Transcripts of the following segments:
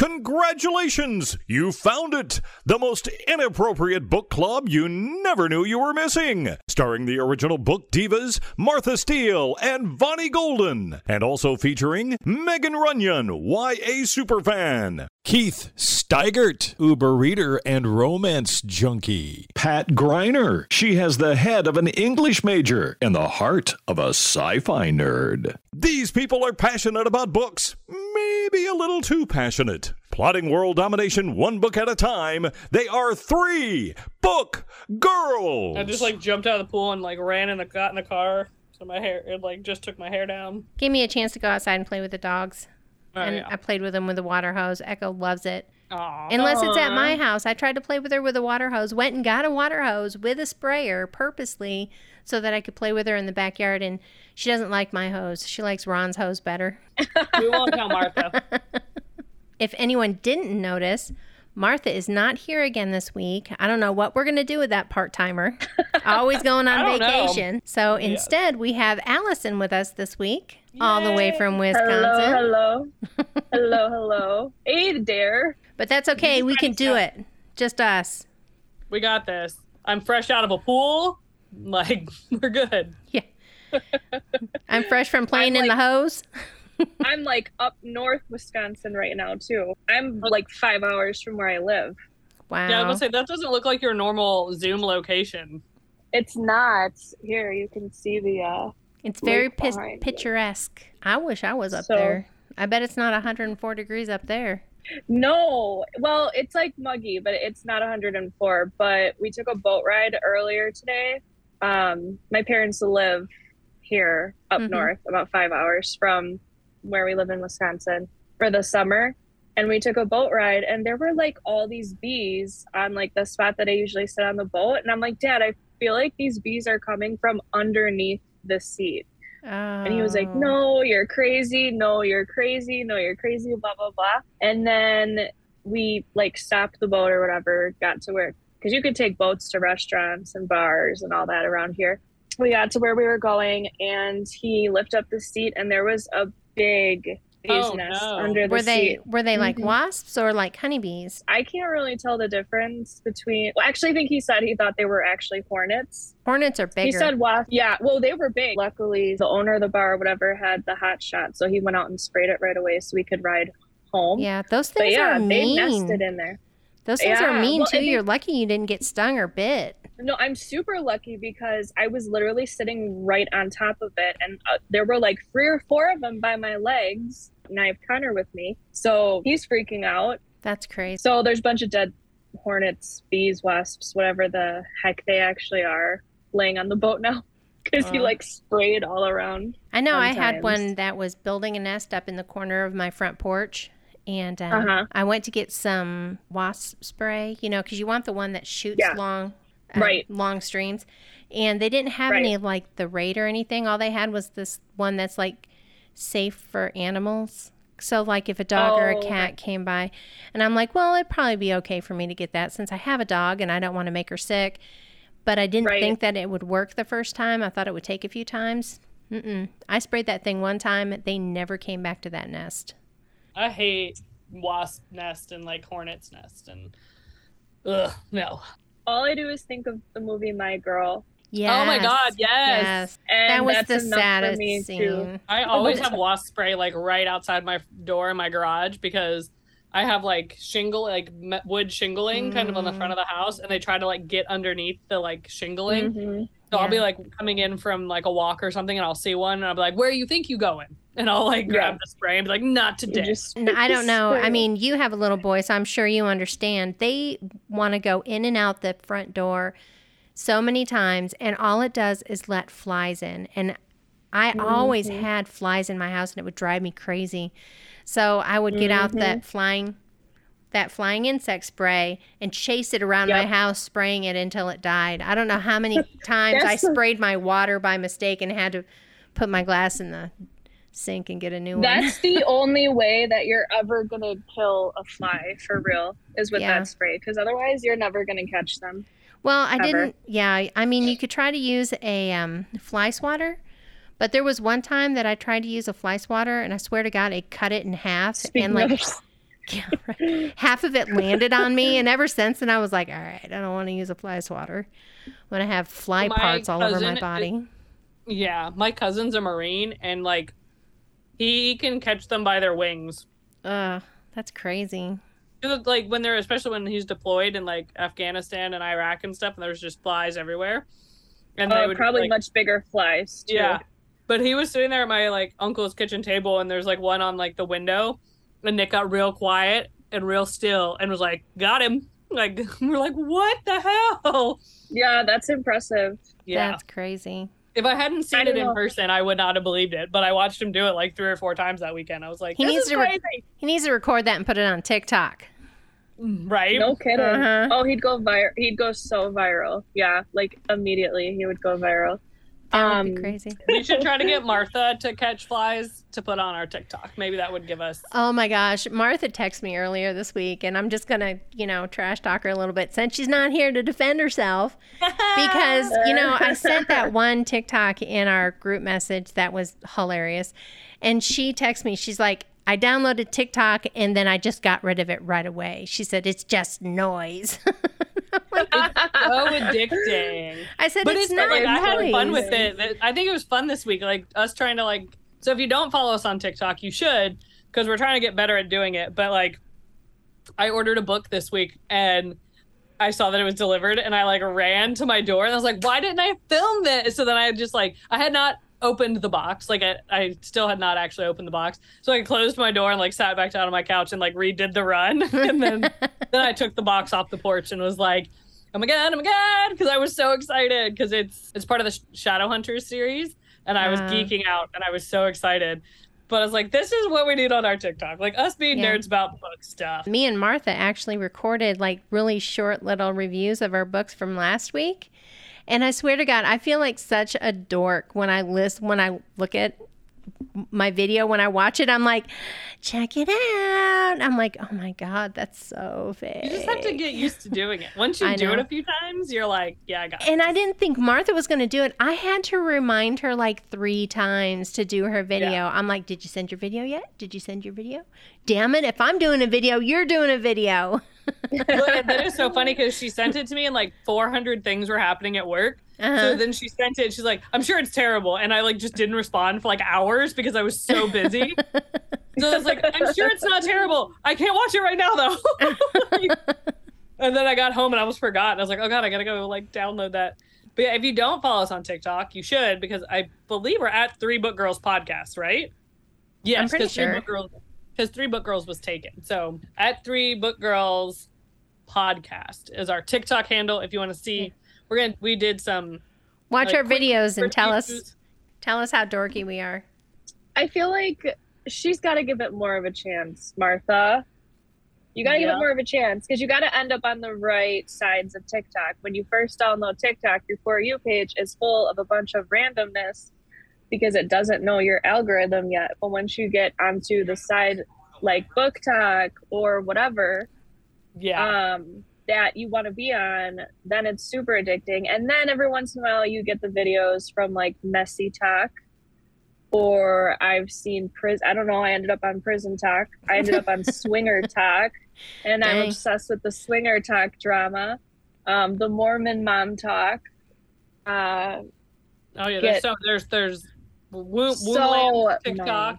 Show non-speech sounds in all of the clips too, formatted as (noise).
Congratulations! You found it! The most inappropriate book club you never knew you were missing. Starring the original book divas Martha Steele and Vonnie Golden. And also featuring Megan Runyon, YA superfan. Keith Steigert, Uber reader and romance junkie. Pat Greiner. she has the head of an English major and the heart of a sci fi nerd. These people are passionate about books, maybe a little too passionate. Plotting world domination one book at a time, they are three book girls. I just like jumped out of the pool and like ran and got in the car. So my hair, it like just took my hair down. Gave me a chance to go outside and play with the dogs. Oh, and yeah. I played with them with a water hose. Echo loves it. Aw. Unless it's at my house. I tried to play with her with a water hose. Went and got a water hose with a sprayer purposely so that I could play with her in the backyard. And she doesn't like my hose. She likes Ron's hose better. (laughs) we won't tell Martha. (laughs) If anyone didn't notice, Martha is not here again this week. I don't know what we're going to do with that part timer. Always going (laughs) on don't know. vacation. So instead, we have Allison with us this week, all the way from Wisconsin. Hello, hello, (laughs) hello, hello. Hey there. But that's okay. We can do it. Just us. We got this. I'm fresh out of a pool. Like (laughs) we're good. Yeah. I'm fresh from playing I'm in the hose. (laughs) I'm like up north Wisconsin right now too. I'm like five hours from where I live. Wow. Yeah, I was gonna say that doesn't look like your normal Zoom location. It's not here. You can see the. uh it's very lake pis- behind me. picturesque. I wish I was up So- there. I bet it's not 104 degrees up there. No, well, it's like muggy, but it's not 104. But we took a boat ride earlier today. Um, my parents live here up Mhm. north, about five hours from where we live in Wisconsin for the summer. And we took a boat ride, and there were like all these bees on like the spot that I usually sit on the boat. And I'm like, Dad, I feel like these bees are coming from underneath the seat. Oh. And he was like, oh. No, you're crazy. No, you're crazy. No, you're crazy. Blah, blah, blah. And then we like stopped the boat or whatever, got to where, because you could take boats to restaurants and bars and all that around here. We got to where we were going and he lifted up the seat and there was a big bee's Oh, nest no. under the Were they seat. were they like Mhm. wasps or like honeybees? I can't really tell the difference between. Well, actually, I think he said he thought they were actually hornets. Hornets are bigger. He said wasp. Yeah, well, they were big. Luckily, the owner of the bar or whatever had the hot shot, so he went out and sprayed it right away so we could ride home. yeah, those But things yeah, are they mean. nested in there. Those things are mean well, too. I You're lucky you didn't get stung or bit. No, I'm super lucky because I was literally sitting right on top of it, and uh, there were like three or four of them by my legs. And I have Connor with me, so he's freaking out. That's crazy. So there's a bunch of dead hornets, bees, wasps, whatever the heck they actually are, laying on the boat now (laughs) because he like sprayed all around. I know I had one that was building a nest up in the corner of my front porch. And um, Uh-huh. I went to get some wasp spray, you know, because you want the one that shoots Yeah. long, uh, Right. long streams. And they didn't have Right. any like the raid or anything. All they had was this one that's like safe for animals. So like if a dog or a Oh, cat came by, and I'm like, well, it'd probably be okay for me to get that since I have a dog and I don't want to make her sick. But I didn't Right. think that it would work the first time. I thought it would take a few times. Mm-mm. I sprayed that thing one time. They never came back to that nest. I hate wasp nest and like hornet's nest and ugh no. All I do is think of the movie My Girl, Yes. Oh my god, yes. Yes. and That was that's the enough for saddest me scene. too. I always have wasp spray like right outside my door in my garage because I have like shingle, like wood shingling kind of on the front of the house, and they try to like get underneath the like shingling. Mhm. So I'll be like coming in from like a walk or something, and I'll see one, and I'll be like, "Where do you think you going?" And I'll like grab Yeah. the spray and be like, "Not You today." just N- I don't know. I (laughs) mean, you have a little boy, so I'm sure you understand. They want to go in and out the front door so many times, and all it does is let flies in. And I always mm-hmm. had flies in my house, and it would drive me crazy. So I would get out that mm-hmm. flying, that flying insect spray and chase it around my house, spraying it until it died. I don't know how many (laughs) times I sprayed my water by mistake and had to put my glass in the sink and get a new one. That's the (laughs) only way that you're ever gonna kill a fly for real is with Yeah. that spray, because otherwise you're never gonna catch them. Well, I ever. didn't. Yeah, I mean, you could try to use a um, fly swatter, but there was one time that I tried to use a fly swatter, and I swear to God, it cut it in half. Speaking and like, (laughs) Yeah, right. Half of it landed on me, and ever since then, I was like, all right, I don't want to use a fly swatter when I have fly My parts all over my cousin- body. Yeah, my cousin's a marine, and like he can catch them by their wings. Ugh, that's crazy. Like when they're, especially when he's deployed in like Afghanistan and Iraq and stuff, and there's just flies everywhere. And Oh, probably like, much bigger flies too. Yeah. But he was sitting there at my like uncle's kitchen table and there's like one on like the window and Nick got real quiet and real still and was like, Got him. (laughs) Like we're like, What the hell? Yeah, that's impressive. Yeah. That's crazy. if I hadn't seen I it in know. person, I would not have believed it. But I watched him do it like three or four times that weekend. I was like, He This needs is to re- He needs to record that and put it on TikTok. right? No kidding. Uh-huh. Oh, he'd go viral. He'd go so viral. Yeah, like immediately he would go viral. That would be Um, crazy. we should try to get (laughs) Martha to catch flies to put on our TikTok. Maybe that would give us Oh my gosh, Martha texted me earlier this week, and I'm just gonna, you know, trash talk her a little bit since she's not here to defend herself. Because (laughs) you know, I sent that one TikTok in our group message that was hilarious, and she texted me. She's like, "I downloaded TikTok, and then I just got rid of it right away." She said, "It's just noise." (laughs) I'm so addicting. I said, but "It's, it's, not like I had fun with it. I think it was fun this week. Like us trying to like. So if you don't follow us on TikTok, you should because we're trying to get better at doing it. But like, I ordered a book this week and I saw that it was delivered and I like ran to my door and I was like, why didn't I film this? So then I just like I had not opened the box. Like I, I still had not actually opened the box. So I closed my door and like sat back down on my couch and like redid the run. (laughs) and then then I took the box off the porch and was like, oh my god, oh my god, because I was so excited because it's it's part of the Sh- Shadowhunters series, and I was Ah. geeking out and I was so excited. But I was like, this is what we need on our TikTok, like us being Yeah. nerds about book stuff. me and Martha actually recorded like really short little reviews of our books from last week. And I swear to God, I feel like such a dork when I list when I look at my video when I watch it. I'm like, check it out. I'm like, oh my God, that's so fake. You just have to get used to doing it. Once you do it a few times, you're like, yeah, I got it. And I didn't think Martha was going to do it. I had to remind her like three times to do her video. I'm like, did you send your video yet? Did you send your video? Damn it. If I'm doing a video, you're doing a video. (laughs) Well, that is so funny because she sent it to me and like 400 things were happening at work. Uh-huh. So then she sent it. She's like, I'm sure it's terrible. And I like just didn't respond for like hours because I was so busy. so I was like, I'm sure it's not terrible. I can't watch it right now though. (laughs) and then I got home and I almost forgot. And I was like, oh God, I gotta go like download that. But yeah, if you don't follow us on TikTok, you should because I believe we're at Three Book Girls podcast, right? Yes, I'm pretty 'cause Three sure. Book Girls because Three Book Girls was taken. So at Three Book Girls podcast is our TikTok handle. If you want to see, we're gonna we did some Watch like, our videos and tell us tell us how dorky we are. I feel like she's got to give it more of a chance, Martha. You got to give it more of a chance because you got to end up on the right sides of TikTok. When you first download TikTok, your For You page is full of a bunch of randomness because it doesn't know your algorithm yet. But once you get onto the side like BookTok or whatever, Yeah. um, that you want to be on, then it's super addicting. And then every once in a while, you get the videos from like Messy Talk, or I've seen prison. I don't know. I ended up on Prison Talk. I ended up on (laughs) Swinger Talk, and I'm obsessed with the Swinger Talk drama, um, the Mormon Mom Talk. Uh, oh yeah. There's get so there's there's Wo- so Woonland TikTok.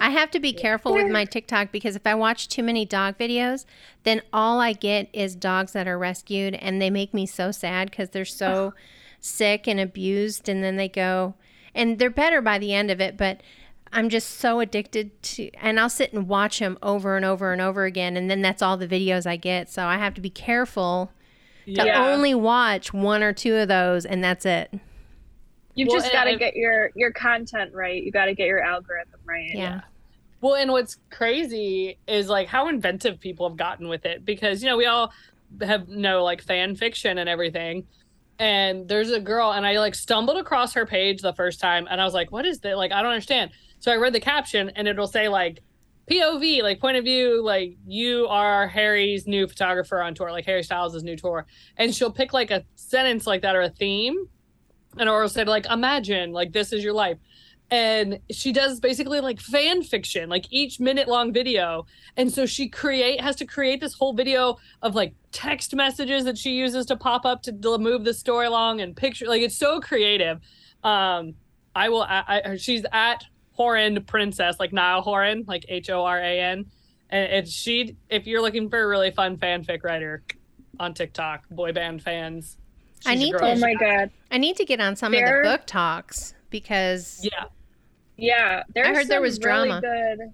I have to be careful with my TikTok because if I watch too many dog videos, then all I get is dogs that are rescued and they make me so sad because they're so sick and abused and then they go and they're better by the end of it, but I'm just so addicted to and I'll sit and watch them over and over and over again and then that's all the videos I get. So I have to be careful to Yeah. only watch one or two of those and that's it. You Well, just got to get your your content right. You got to get your algorithm right. Yeah. Well, and what's crazy is like how inventive people have gotten with it because you know we all have know like fan fiction and everything. And there's a girl, and I like stumbled across her page the first time, and I was like, "What is that? Like, I don't understand." So I read the caption, and it'll say like POV, like point of view, like you are Harry's new photographer on tour, like Harry Styles' new tour, and she'll pick like a sentence like that or a theme, and or it'll like imagine like this is your life, and she does basically like fan fiction, like each minute long video. And so she create has to create this whole video of like text messages that she uses to pop up to move the story along and picture like it's so creative. Um I will I, I she's at Horan Princess, like Niall Horan, like H O R A N. And it's she if you're looking for a really fun fanfic writer on TikTok, boy band fans. I she's a need girl. to- Oh my god. I need to get on some There- of the book talks because Yeah. Yeah, there's heard there some was really drama. Good.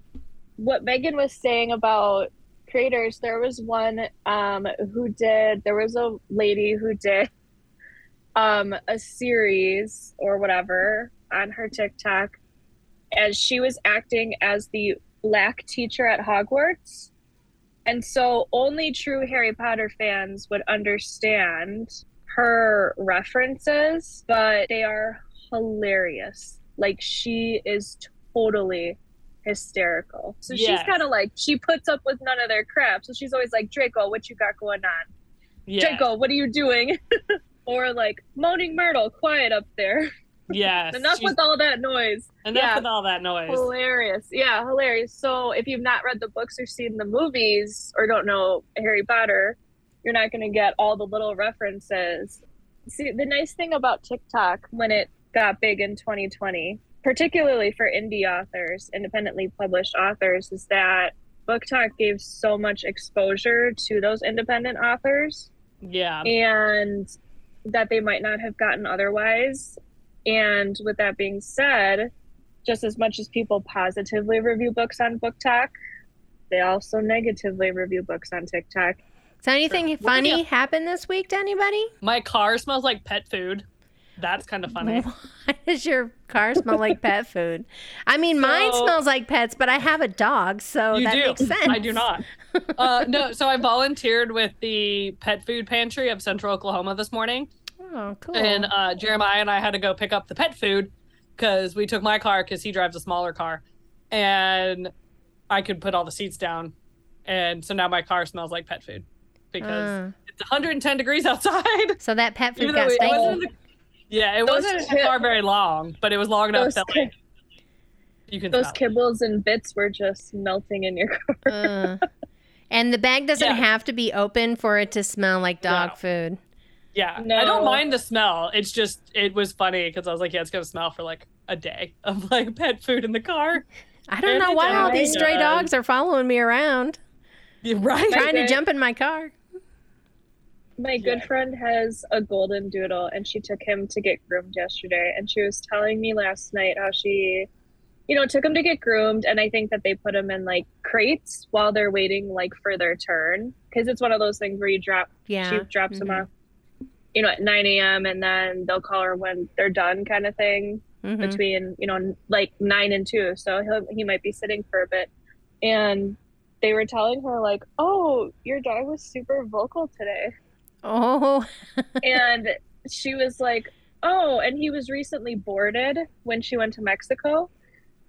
What Megan was saying about creators, there was one um who did. There was a lady who did um a series or whatever on her TikTok, as she was acting as the black teacher at Hogwarts, and so only true Harry Potter fans would understand her references, but they are hilarious. Like she is totally hysterical. So Yes. she's kind of like she puts up with none of their crap. So she's always like, "Draco, what you got going on? Yeah. Draco, what are you doing?" (laughs) or like, "Moaning Myrtle, quiet up there. (laughs) Yes. Enough she's- with all that noise." enough yeah. with all that noise. Hilarious. Yeah, hilarious. So if you've not read the books or seen the movies or don't know Harry Potter, you're not going to get all the little references. See, the nice thing about TikTok when it got big in 2020, particularly for indie authors, independently published authors, is that BookTok gave so much exposure to those independent authors Yeah. and that they might not have gotten otherwise. And with that being said, just as much as people positively review books on BookTok, they also negatively review books on TikTok. So anything Sure. funny Well, yeah. happened this week to anybody? My car smells like pet food. That's kind of (laughs) funny. Why does your car smell like (laughs) pet food? I mean, mine smells like pets, but I have a dog, so that do. makes sense. I do not. Uh, no, so I volunteered with the pet food pantry of Central Oklahoma this morning, Oh, cool. and uh, Jeremiah and I had to go pick up the pet food because we took my car because he drives a smaller car, and I could put all the seats down, and so now my car smells like pet food because Uh, it's 110 degrees outside. (laughs) so that pet food Even though got it wasn't, yeah, it Those wasn't in ki- the car very long, but it was long enough Those, that like you can those kibbles and bits were just melting in your (laughs) car. Uh, and the bag doesn't Yeah. have to be open for it to smell like dog No. food. Yeah, I don't mind the smell. It's just it was funny because I was like, yeah, it's gonna smell for like a day of like (laughs) pet food in the car. I don't And know why all these stray dogs are following me around, Yeah, right? trying to jump in my car. My good Yeah. friend has a golden doodle, and she took him to get groomed yesterday. And she was telling me last night how she, you know, took him to get groomed. And I think that they put him in like crates while they're waiting like for their turn, because it's one of those things where you drop Yeah. she drops Mhm. him off, you know, at 9 a.m. and then they'll call her when they're done, kind of thing Mhm. between you know like nine and two so he'll, he might be sitting for a bit and they were telling her like oh your dog was super vocal today Oh, (laughs) and she was like oh and he was recently boarded when she went to mexico.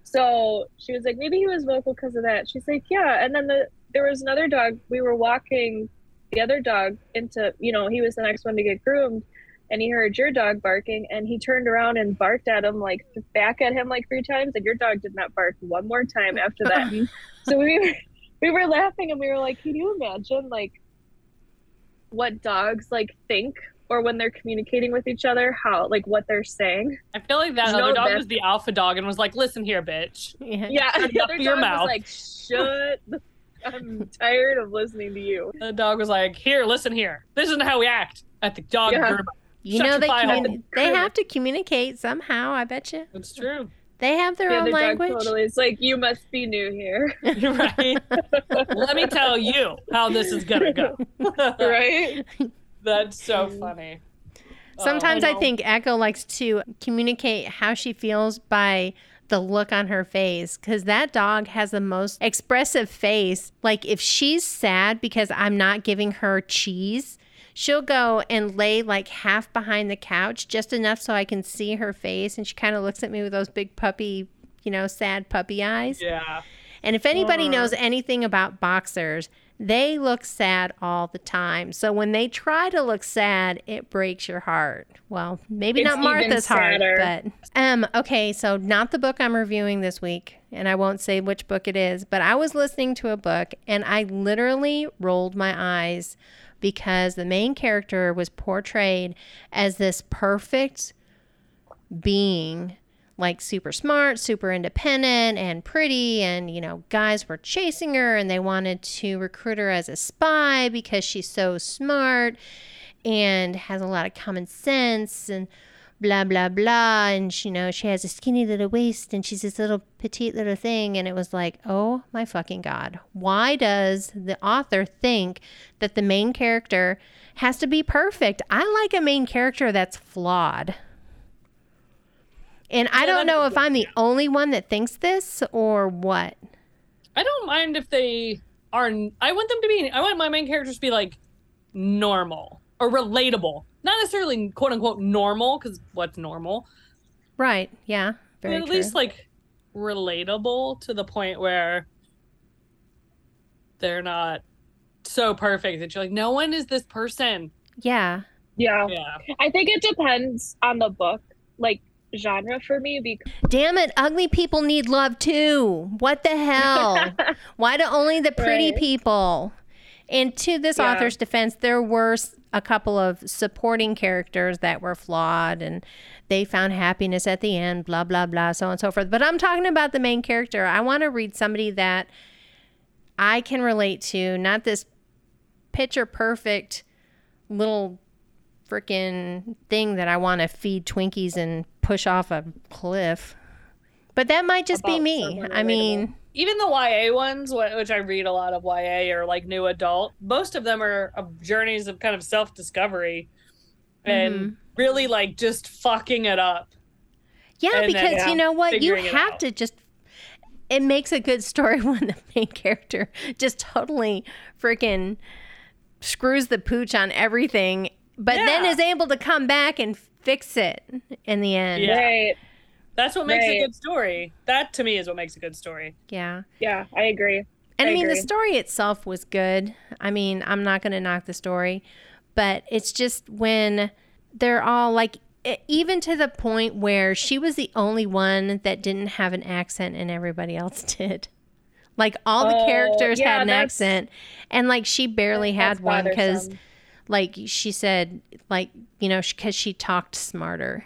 So she was like maybe he was vocal because of that. She's like yeah. And then the there was another dog. We were walking the other dog into you know he was the next one to get groomed and he heard your dog barking and he turned around and barked at him like back at him like three times and your dog did not bark one more time after that. (laughs) So we were we were laughing and we were like can you imagine like what dogs like think or when they're communicating with each other how like what they're saying I feel like that No, other dog that- was the alpha dog and was like, "Listen here, bitch." yeah. yeah Shut the up other your dog mouth. was like shut the- i'm tired of listening to you The dog was like, "Here, listen here. This isn't how we act at the dog Yeah. groomer." You Shut know they pie hole. they have to communicate somehow. I bet you It's true. They have their the own other language. totally It's like you must be new here (laughs) (laughs) right. Let me tell you how this is gonna go. (laughs) right That's so funny. Sometimes Oh, I know. think Echo likes to communicate how she feels by the look on her face because that dog has the most expressive face. Like if she's sad because I'm not giving her cheese, she'll go and lay like half behind the couch just enough so I can see her face. And she kind of looks at me with those big puppy, you know, sad puppy eyes. Yeah. And if anybody knows anything about boxers, they look sad all the time. So when they try to look sad, it breaks your heart. Well, maybe It's not Martha's heart, but um okay, so not the book I'm reviewing this week, and I won't say which book it is, but I was listening to a book and I literally rolled my eyes because the main character was portrayed as this perfect being like super smart, super independent, and pretty. And, you know, guys were chasing her and they wanted to recruit her as a spy because she's so smart and has a lot of common sense and blah, blah, blah. And, she, you know, she has a skinny little waist and she's this little petite little thing. And it was like, oh my fucking God. Why does the author think that the main character has to be perfect? I like a main character that's flawed. And I don't know if I'm the only one that thinks this or what. I don't mind if they are. I want them to be. I want my main characters to be like normal or relatable, not necessarily quote unquote normal, because what's normal? Right. Yeah. Very but at true. least like relatable to the point where they're not so perfect that you're like, no one is this person. yeah. Yeah. Yeah. I think it depends on the book, like genre for me. Because Damn it. Ugly people need love too. What the hell? (laughs) Why do only the pretty Right. people? And to this Yeah. author's defense, there were a couple of supporting characters that were flawed and they found happiness at the end, blah, blah, blah, so on and so forth. But I'm talking about the main character. I want to read somebody that I can relate to, not this picture perfect little freaking thing that I want to feed Twinkies and push off a cliff. But that might just be me. I mean, Even the YA ones, which I read a lot of YA or like new adult, most of them are uh, journeys of kind of self discovery and Mm-hmm. really like just fucking it up. yeah, and then, because yeah, you know what? You have to just. It makes a good story (laughs) when the main character just totally freaking screws the pooch on everything, but then is able to come back and fix it in the end. Yeah. right, That's what makes a good story. That to me is what makes a good story. yeah. yeah, I agree. And I, I mean, the story itself was good. I mean, I'm not going to knock the story, but it's just when they're all like, even to the point where she was the only one that didn't have an accent and everybody else (laughs) did. Like all the Oh, characters yeah, had an accent, and like she barely had one because, bothersome. Like she said, like you know, because she talked smarter,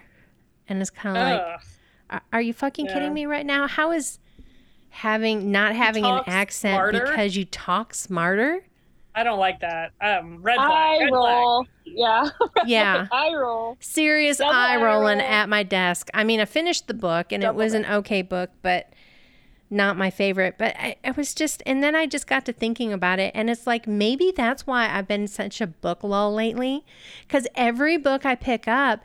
and it's kind of like, are, are you fucking Yeah. kidding me right now? How is having not having an accent smarter? because you talk smarter? I don't like that. Um, red flag. I red roll. Yeah, (laughs) Yeah. I roll. Serious Double eye eye rolling roll. at my desk. I mean, I finished the book and Double it was an okay book, but not my favorite. But I, I was just, and then I just got to thinking about it. And it's like, maybe that's why I've been such a book lull lately. Because every book I pick up,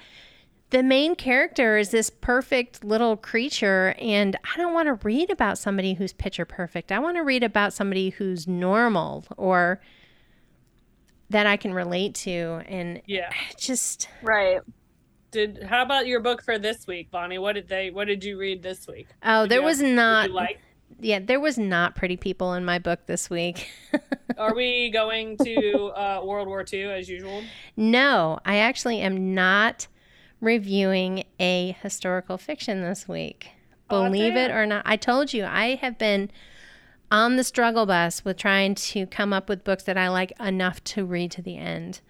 the main character is this perfect little creature. And I don't want to read about somebody who's picture perfect. I want to read about somebody who's normal or that I can relate to. And Yeah. (sighs) just. Right. Did how about your book for this week, Bonnie? What did they? What did you read this week? Oh, there Yeah. was not. like? Yeah, there was not pretty people in my book this week. Are we (laughs) going to uh, World War II as usual? no, I actually am not reviewing a historical fiction this week. Believe it or not, I told you I have been on the struggle bus with trying to come up with books that I like enough to read to the end.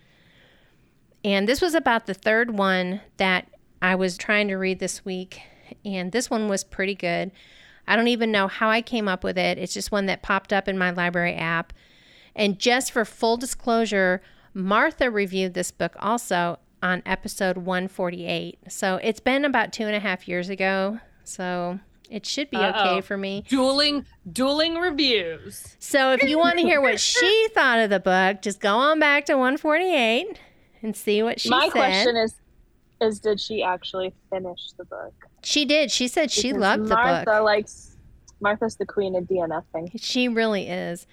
And this was about the third one that I was trying to read this week. And this one was pretty good. I don't even know how I came up with it. It's just one that popped up in my library app. And just for full disclosure, Martha reviewed this book also on episode 148. So it's been about two and a half years ago. So it should be okay Uh-oh. for me. Dueling, dueling reviews. So if you want to hear what she thought of the book, just go on back to 148 and see what she My said. question is, is did she actually finish the book? she did. She said she Because loved the book. Martha likes Martha's the queen of DNFing. She really is.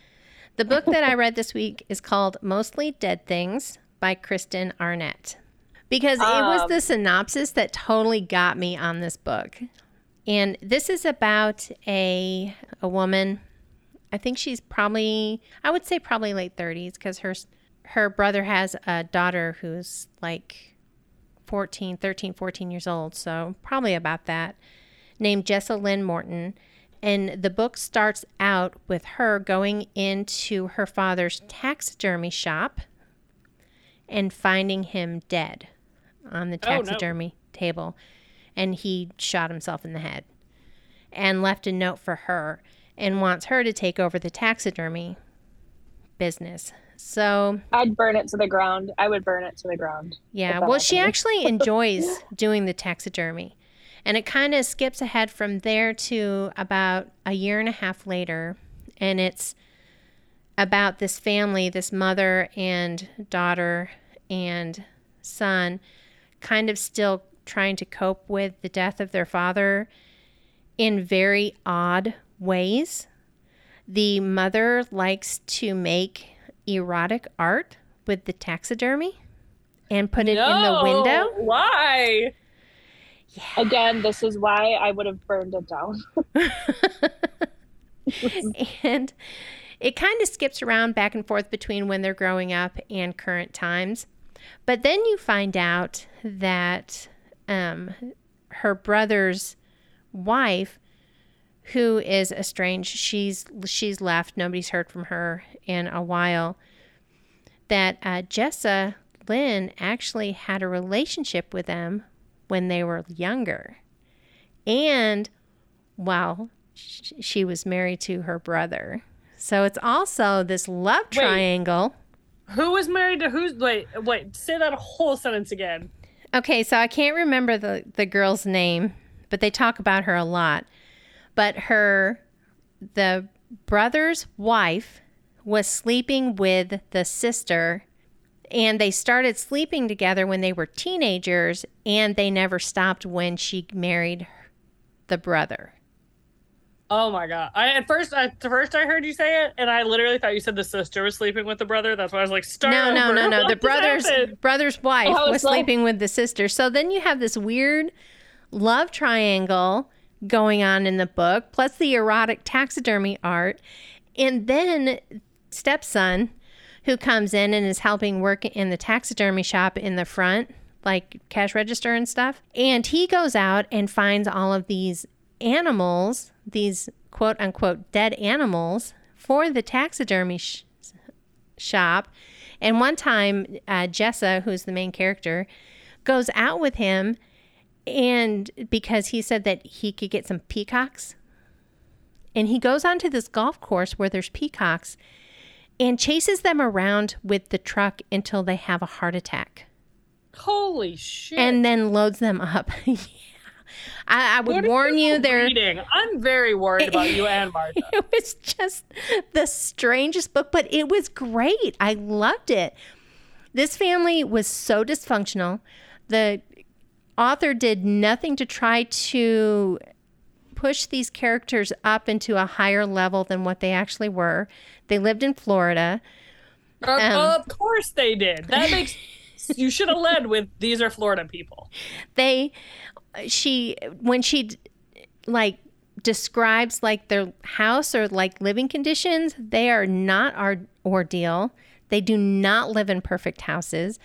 The book that I (laughs) read this week is called Mostly Dead Things by Kristen Arnett. Because it was Um, the synopsis that totally got me on this book. And this is about a a woman I think she's probably I would say probably late 30s cuz her her brother has a daughter who's like 14, 13, 14 years old, so probably about that. Named Jessa Lynn Morton. And the book starts out with her going into her father's taxidermy shop and finding him dead on the Oh, no. taxidermy table. And he shot himself in the head and left a note for her and wants her to take over the taxidermy business. So, I'd burn it to the ground. I would burn it to the ground. yeah, well, she actually (laughs) enjoys doing the taxidermy. And it kind of skips ahead from there to about a year and a half later. And it's about this family, this mother and daughter and son, kind of still trying to cope with the death of their father in very odd ways. The mother likes to make erotic art with the taxidermy and put it in the window. Why? Again, this is why I would have burned it down. (laughs) (laughs) and it kind of skips around back and forth between when they're growing up and current times. But then you find out that um, her brother's wife, who is estranged, she's she's left. Nobody's heard from her in a while. That uh, Jessa Lynn actually had a relationship with them when they were younger, and while sh- she was married to her brother. So it's also this love Wait. triangle. Who was married to who's? Wait, wait. Say that whole sentence again. Okay, so I can't remember the, the girl's name, but they talk about her a lot. But her, the brother's wife was sleeping with the sister, and they started sleeping together when they were teenagers, and they never stopped when she married the brother. Oh my god! I at first, I, at first I heard you say it, and I literally thought you said the sister was sleeping with the brother. That's why I was like, start No, no, no, no. (laughs) The brother's brother's oh, wife I was was like- sleeping with the sister. So then you have this weird love triangle going on in the book, plus the erotic taxidermy art, and then stepson who comes in and is helping work in the taxidermy shop in the front, like cash register and stuff. And he goes out and finds all of these animals, these quote unquote dead animals for the taxidermy sh- shop. And one time, uh, Jessa, who's the main character, goes out with him, and because he said that he could get some peacocks, and he goes onto this golf course where there's peacocks, and chases them around with the truck until they have a heart attack, Holy shit! and then loads them up. (laughs) yeah. I, I would warn you, there. reading? I'm very worried about you (laughs) and Martha. it was just the strangest book, but it was great. I loved it. This family was so dysfunctional. The author did nothing to try to push these characters up into a higher level than what they actually were. They lived in Florida. Of, Um, of course they did. That (laughs) makes you should have led with these are Florida people. They, she, when she like describes like their house or like living conditions, they are not our ordeal. They do not live in perfect houses.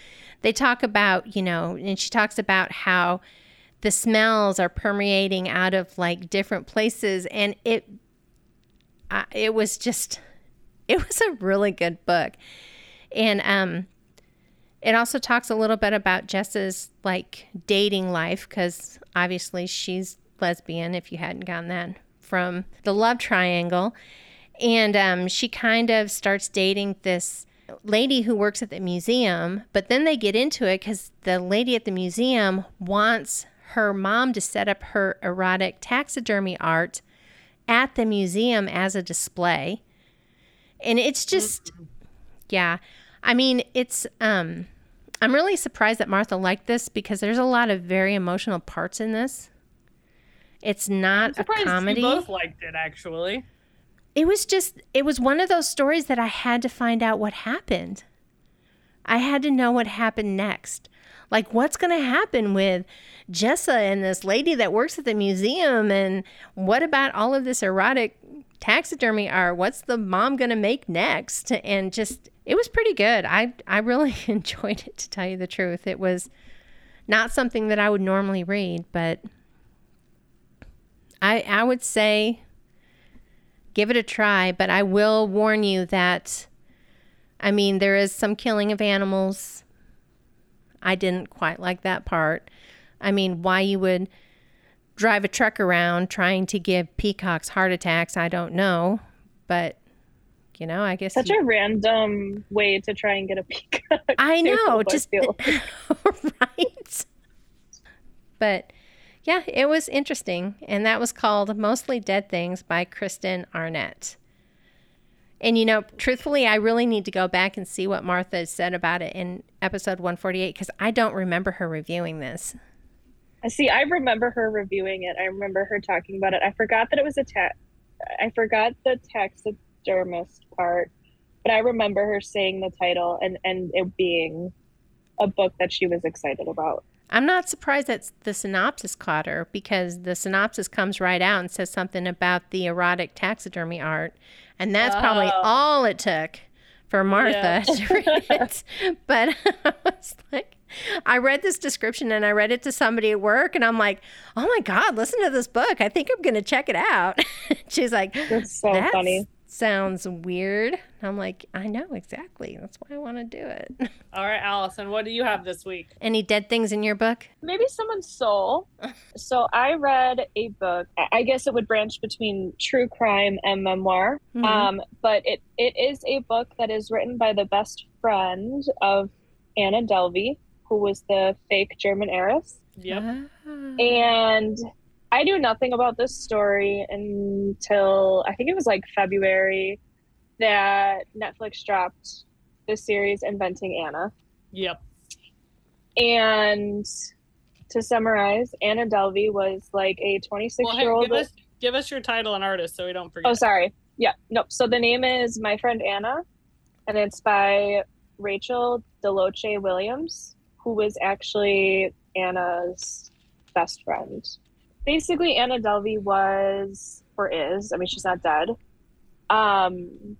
They talk about, you know, and she talks about how the smells are permeating out of like different places and it I it was just it was a really good book. And um it also talks a little bit about Jess's like dating life because obviously she's lesbian if you hadn't gotten that from the love triangle. And um, she kind of starts dating this lady who works at the museum, but then they get into it because the lady at the museum wants her mom to set up her erotic taxidermy art at the museum as a display. And it's just, yeah. I mean, it's, um, I'm really surprised that Martha liked this because there's a lot of very emotional parts in this. It's not a comedy. both liked it actually. It was just, it was one of those stories that I had to find out what happened. I had to know what happened next. Like, what's going to happen with Jessa and this lady that works at the museum? And what about all of this erotic taxidermy art. What's the mom going to make next? And just, it was pretty good. I, I really (laughs) enjoyed it, to tell you the truth. It was not something that I would normally read, but I, I would say give it a try. But I will warn you that, I mean, there is some killing of animals. I didn't quite like that part. I mean, why you would drive a truck around trying to give peacocks heart attacks, I don't know. But, you know, I guess. Such a random way to try and get a peacock. I know, just feel. (laughs) right. But yeah, it was interesting, and that was called "Mostly Dead Things" by Kristen Arnett. And you know, truthfully, I really need to go back and see what Martha said about it in episode 148 because I don't remember her reviewing this. I see. I remember her reviewing it. I remember her talking about it. I forgot that it was a ta- I forgot the taxidermist part, but I remember her saying the title and and it being a book that she was excited about. I'm not surprised that the synopsis caught her because the synopsis comes right out and says something about the erotic taxidermy art. And that's probably Oh. all it took for Martha Yeah. (laughs) to read it. But (laughs) I was like, I read this description and I read it to somebody at work, and I'm like, oh my God, listen to this book. I think I'm going to check it out. (laughs) She's like, That's so "That funny. Sounds weird. I'm like, I know exactly. That's why I want to do it. (laughs) All right, Allison, what do you have this week? Any dead things in your book? Maybe someone's soul. So I read a book. I- I guess it would branch between true crime and memoir. Mhm. Um, but it, it is a book that is written by the best friend of Anna Delvey, who was the fake German heiress. Yep. Ah. And I knew nothing about this story until I think it was like February that Netflix dropped the series Inventing Anna. Yep. And to summarize, Anna Delvey was like a 26 Well, year hey, old. give us give us your title and artist so we don't forget. Oh, sorry. Yeah. Nope. So the name is My Friend Anna, and it's by Rachel DeLoache Williams, who was actually Anna's best friend. Basically, Anna Delvey was, or is, I mean, she's not dead, um,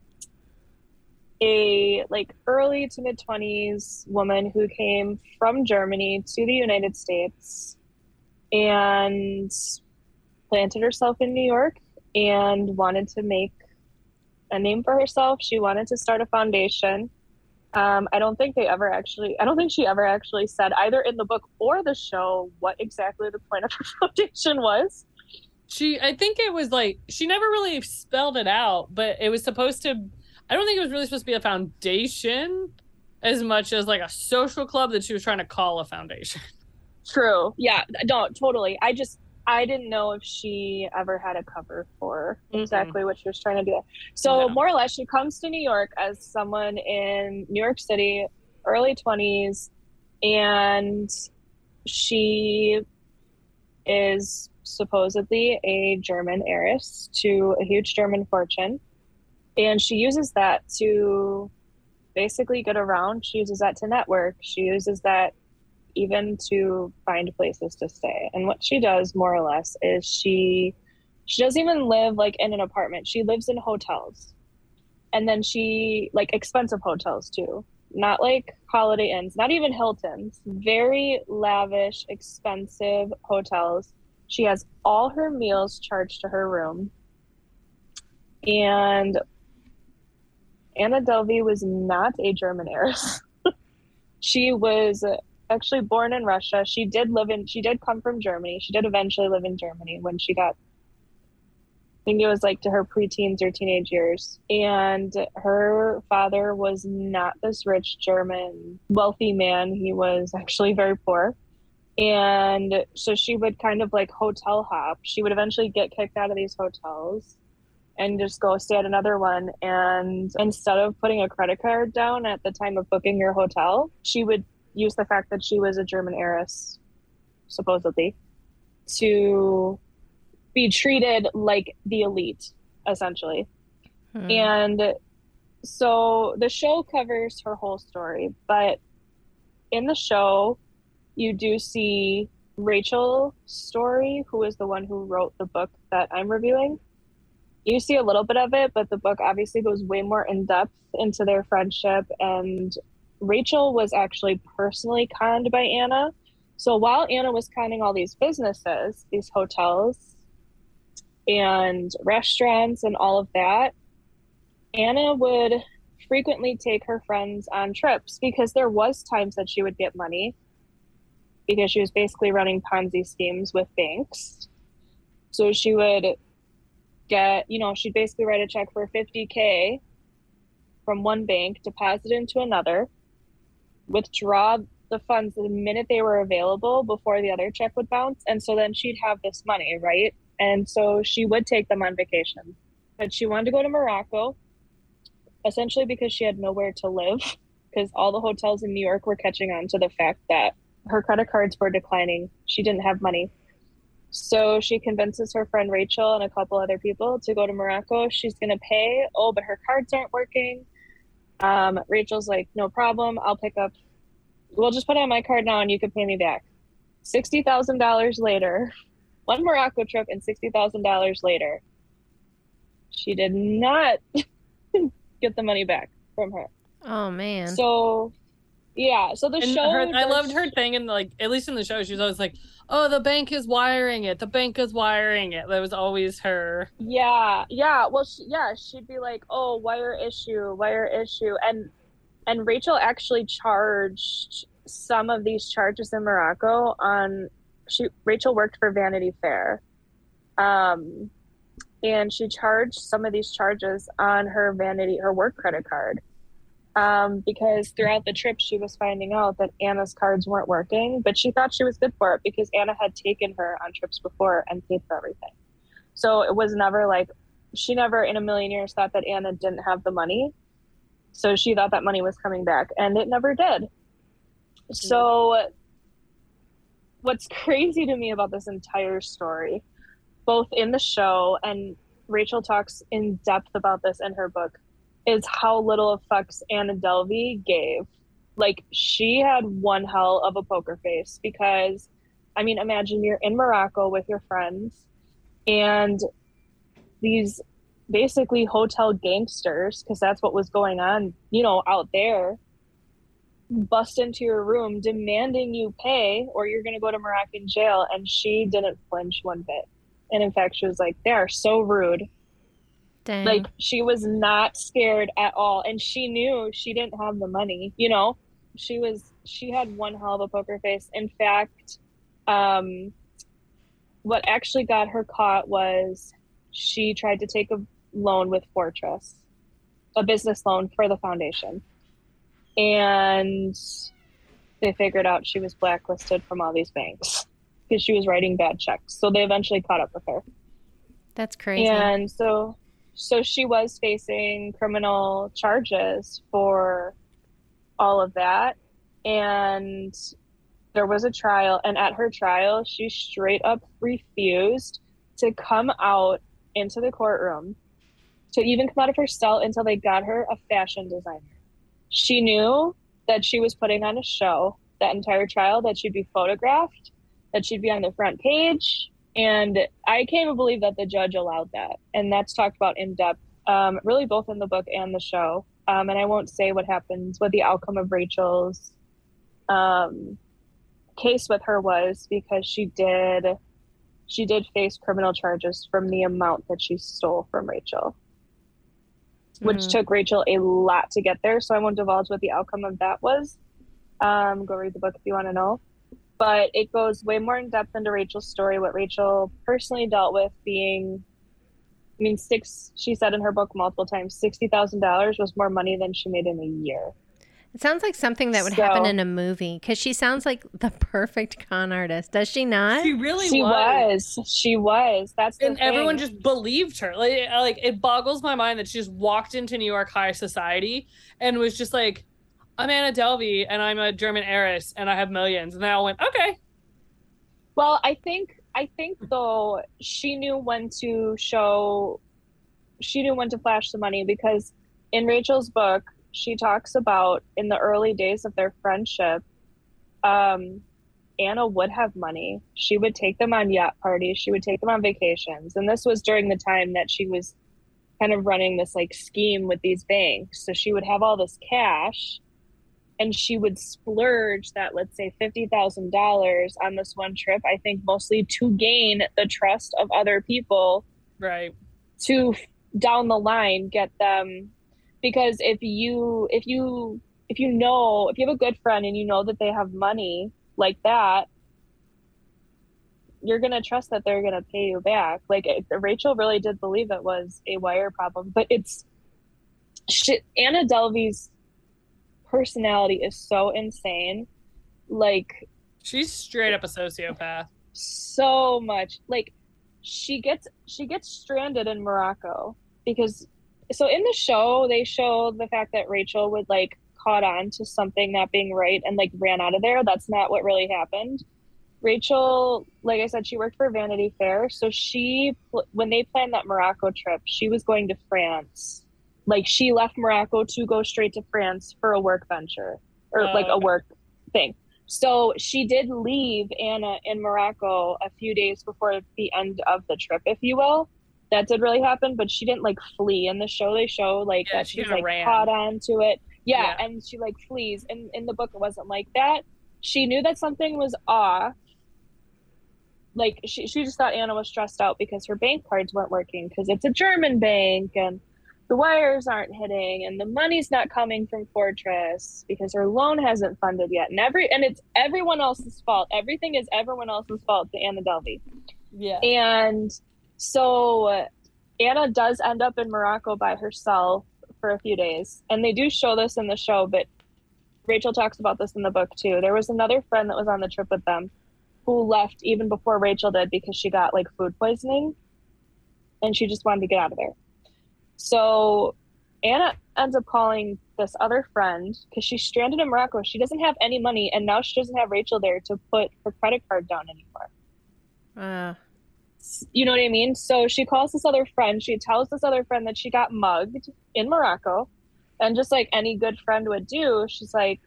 a like early to mid 20s woman who came from Germany to the United States and planted herself in New York and wanted to make a name for herself. She wanted to start a foundation. Um, I don't think they ever actually, I don't think she ever actually said either in the book or the show what exactly the point of her (laughs) foundation was. She, I think it was like she never really spelled it out, but it was supposed to. I don't think it was really supposed to be a foundation as much as like a social club that she was trying to call a foundation. True. Yeah, no, totally. I just, I didn't know if she ever had a cover for Mhm. exactly what she was trying to do. So, No. more or less, she comes to New York as someone in New York City, early 20s, and she is supposedly a German heiress to a huge German fortune. And she uses that to basically get around. She uses that to network. She uses that even to find places to stay. And what she does more or less is she she doesn't even live like in an apartment. She lives in hotels. And then she like expensive hotels too. Not like holiday inns, not even Hilton's. Very lavish, expensive hotels. She has all her meals charged to her room. And Anna Delvey was not a German heiress. (laughs) she was actually born in Russia. She did live in she did come from Germany. She did eventually live in Germany when she got I think it was like to her preteens or teenage years. And her father was not this rich German wealthy man. He was actually very poor. And so she would kind of like hotel hop. She would eventually get kicked out of these hotels and just go stay at another one. And instead of putting a credit card down at the time of booking your hotel, she would use the fact that she was a German heiress, supposedly, to be treated like the elite, essentially. Hmm. And so the show covers her whole story, but in the show, you do see Rachel's story, who is the one who wrote the book that I'm reviewing. you see a little bit of it, but the book obviously goes way more in depth into their friendship. And Rachel was actually personally conned by Anna. So while Anna was conning all these businesses, these hotels and restaurants and all of that, Anna would frequently take her friends on trips because there was times that she would get money because she was basically running Ponzi schemes with banks. So she would get, you know, she'd basically write a check for 50K from one bank, deposit into another, withdraw the funds the minute they were available before the other check would bounce. And so then she'd have this money, right? And so she would take them on vacation. But she wanted to go to Morocco essentially because she had nowhere to live because all the hotels in New York were catching on to the fact that her credit cards were declining. She didn't have money. So she convinces her friend Rachel and a couple other people to go to Morocco. She's going to pay. Oh, but her cards aren't working. Um, Rachel's like, no problem. I'll pick up. We'll just put on my card now and you can pay me back. $60,000 later, one Morocco trip and $60,000 later, she did not (laughs) get the money back from her. Oh man. So yeah, so the And show her, I loved her thing, and like at least in the show, she was always like, "Oh, the bank is wiring it. The bank is wiring it." That was always her. Yeah, yeah. Well, she, yeah, she'd be like, "Oh, wire issue, wire issue," and and Rachel actually charged some of these charges in Morocco on. She Rachel worked for Vanity Fair, um, and she charged some of these charges on her Vanity her work credit card. Um, because throughout the trip she was finding out that Anna's cards weren't working, but she thought she was good for it because Anna had taken her on trips before and paid for everything. So it was never like she never in a million years thought that Anna didn't have the money. So she thought that money was coming back and it never did. So what's (laughs) crazy to me about this entire story, both in the show and Rachel talks in depth about this in her book, is how little fucks Anna Delvey gave. Like she had one hell of a poker face because I mean imagine you're in Morocco with your friends and these basically hotel gangsters because that's what was going on you know out there bust into your room demanding you pay or you're going to go to moroccan jail and she didn't flinch one bit and in fact she was like they are so rude Dang. like she was not scared at all and she knew she didn't have the money you know? She was she had one hell of a poker face. In fact um what actually got her caught was she tried to take a loan with fortress a business loan for the foundation. And they figured out she was blacklisted from all these banks because she was writing bad checks. So they eventually caught up with her. That's crazy. and so so she was facing criminal charges for all of that. And there was a trial and at her trial she straight up refused to come out into the courtroom to even come out of her cell until they got her a fashion designer. She knew that she was putting on a show that entire trial that she'd be photographed that she'd be on the front page and I can't even believe that the judge allowed that. And that's talked about in depth, um, really both in the book and the show. Um, and I won't say what happens, what the outcome of Rachel's um, case with her was, because she did, she did face criminal charges from the amount that she stole from Rachel, which Mhm. took Rachel a lot to get there. So I won't divulge what the outcome of that was. Um, go read the book if you want to know but it goes way more in depth into Rachel's story, what Rachel personally dealt with being. I mean, six. She said in her book multiple times, sixty thousand dollars was more money than she made in a year. It sounds like something that would happen in a movie because she sounds like the (laughs) perfect con artist. Does she not? She really she was. was. She was. That's the and everyone just believed her. Like, like it boggles my mind that she just walked into New York high society and was just like, "I'm Anna Delvey, and I'm a German heiress, and I have millions. And they all went, "Okay." Well, I think I think though she knew when to show she knew when to flash the money because in Rachel's book she talks about in the early days of their friendship um Anna would have money. She would take them on yacht parties, she would take them on vacations. And this was during the time that she was kind of running this like scheme with these banks. So she would have all this cash and she would splurge that let's say $50,000 on this one trip I think mostly to gain the trust of other people Right. to down the line get them because if you if you if you know if you have a good friend and you know that they have money like that you're gonna trust that they're gonna pay you back like it, rachel really did believe it was a wire problem but it's shit anna delvey's personality is so insane. Like She's straight up a sociopath. so much. Like she gets she gets stranded in morocco because so in the show they show the fact that rachel would like caught on to something not being right and like ran out of there. That's not what really happened. Rachel like i said she worked for vanity fair. So she when they planned that morocco trip she was going to france like she left morocco to go straight to france for a work venture or Oh, like a work thing so she did leave Anna in Morocco a few days before the end of the trip, if you will. That did really happen, but she didn't like flee. In the show, they show like Yeah, that she's like ran. caught on to it. Yeah, Yeah. and she like flees. And in the book, it wasn't like that. She knew that something was off. Like she, she just thought Anna was stressed out because her bank cards weren't working because it's a German bank and the wires aren't hitting and the money's not coming from Fortress because her loan hasn't funded yet. And every and it's everyone else's fault. Everything is everyone else's fault to Anna Delvey. Yeah. And so uh, Anna does end up in Morocco by herself for a few days. And they do show this in the show, but Rachel talks about this in the book too. There was another friend that was on the trip with them who left even before Rachel did because she got like food poisoning and she just wanted to get out of there. So Anna ends up calling this other friend because she's stranded in Morocco. She doesn't have any money and now she doesn't have Rachel there to put her credit card down anymore Uh, you know what I mean? So she calls this other friend. She tells this other friend that she got mugged in Morocco. And just like any good friend would do, she's like,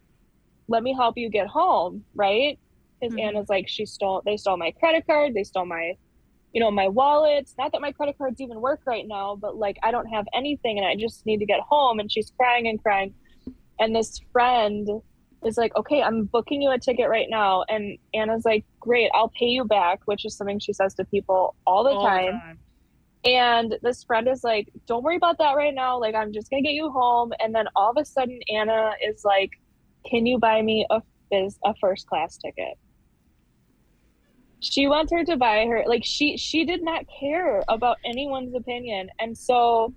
let me help you get home, right? Because Mhm. Anna's like, she stole, they stole my credit card. They stole my, you know, my wallet. Not that my credit cards even work right now, but like I don't have anything and I just need to get home. And she's crying and crying. And this friend is like, okay, I'm booking you a ticket right now. And Anna's like, great, I'll pay you back, which is something she says to people all the All time. And this friend is like, don't worry about that right now. Like, I'm just going to get you home. And then all of a sudden, Anna is like, can you buy me a, a first class ticket? She wants her to buy her, like, she, she did not care about anyone's opinion. And so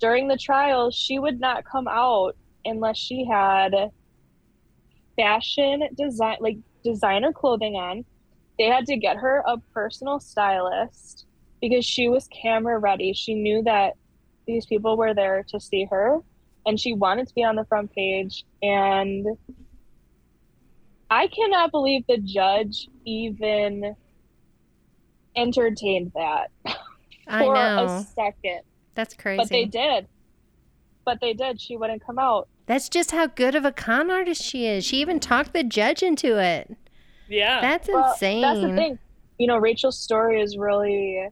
during the trial, she would not come out unless she had fashion design, like designer clothing on. They had to get her a personal stylist because she was camera ready. She knew that these people were there to see her and she wanted to be on the front page. And I cannot believe the judge even entertained that I for know. a second. That's crazy. But they did. But they did. She wouldn't come out. That's just how good of a con artist she is. She even talked the judge into it. Yeah. That's Well, insane. That's the thing. You know, Rachel's story is really,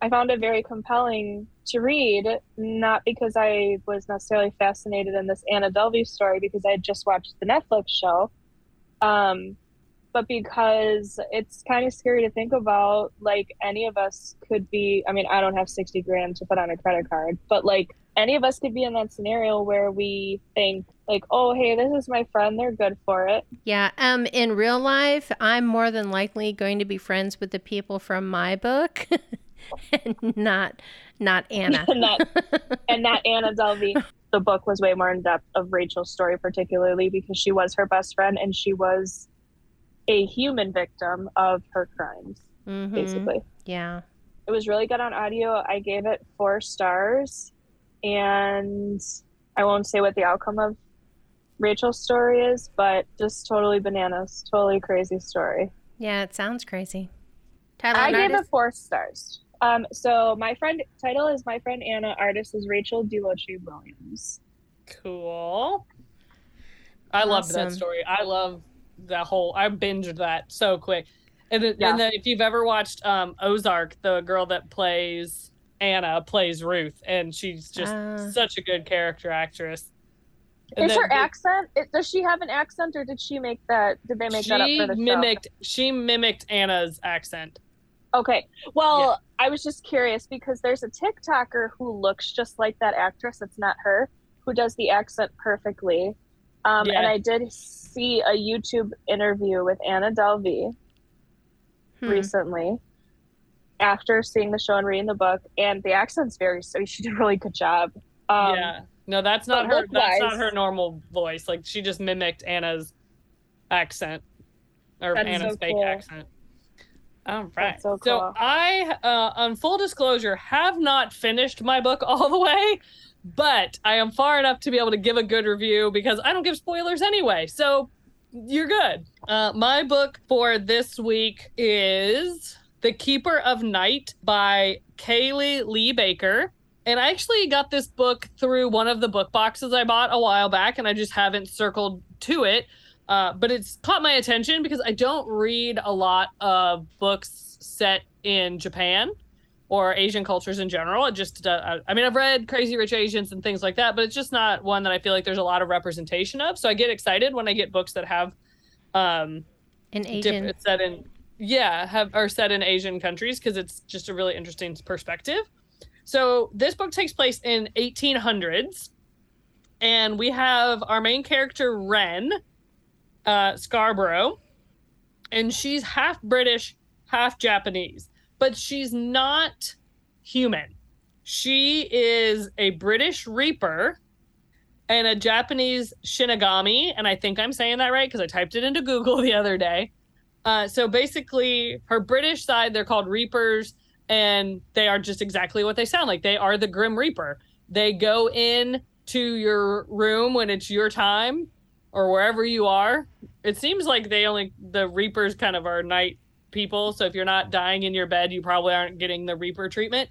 I found it very compelling to read, not because I was necessarily fascinated in this Anna Delvey story, because I had just watched the Netflix show, um, but because it's kind of scary to think about. Like, any of us could be, I mean, I don't have 60 grand to put on a credit card, but like, any of us could be in that scenario where we think, like, oh, hey, this is my friend, they're good for it. Yeah, um in real life, I'm more than likely going to be friends with the people from my book (laughs) and not not Anna. (laughs) and that and that Anna Delvey. The book was way more in depth of Rachel's story, particularly because she was her best friend and she was a human victim of her crimes, Mhm. basically. Yeah. It was really good on audio. I gave it four stars, and I won't say what the outcome of Rachel's story is, but just totally bananas, totally crazy story. Yeah, it sounds crazy. Tyler, I gave it four stars. Um, so my friend title is my friend Anna. Artist is Rachel DeLoache Williams. Cool. I loved that story. I love that whole. I binged that so quick. And then, Yeah. and then if you've ever watched um, Ozark, the girl that plays Anna plays Ruth, and she's just Ah. such a good character actress. And Is then her the- accent? It, does she have an accent, or did she make that? Did they make that up she for the show? mimicked she mimicked Anna's accent. Okay. Well, I was just curious because there's a TikToker who looks just like that actress. It's not her who does the accent perfectly. Um, Yeah. And I did see a YouTube interview with Anna Delvey Hmm. recently after seeing the show and reading the book, and the accent's very. So she did a really good job. Um, yeah. No, that's not her that's not her normal voice. Like she just mimicked Anna's accent. Or That's Anna's so fake cool. accent. All right. So cool. I uh on full disclosure have not finished my book all the way, but I am far enough to be able to give a good review because I don't give spoilers anyway. So you're good. Uh, my book for this week is The Keeper of Night by Kaylee Lee Baker. And I actually got this book through one of the book boxes I bought a while back, and I just haven't circled to it. Uh, but it's caught my attention because I don't read a lot of books set in Japan or Asian cultures in general. It just, uh, I mean, I've read Crazy Rich Asians and things like that, but it's just not one that I feel like there's a lot of representation of. So I get excited when I get books that have um, An Asian. set in yeah have are set in asian countries because it's just a really interesting perspective so this book takes place in 1800s and we have our main character ren uh, scarborough and she's half british half japanese but she's not human she is a british reaper and a Japanese Shinigami, and I think I'm saying that right because I typed it into Google (laughs) the other day. Uh, so basically, her British side, they're called Reapers, and they are just exactly what they sound like. They are the Grim Reaper. They go in to your room when it's your time, or wherever you are. It seems like they only the Reapers kind of are night people. So if you're not dying in your bed, you probably aren't getting the Reaper treatment.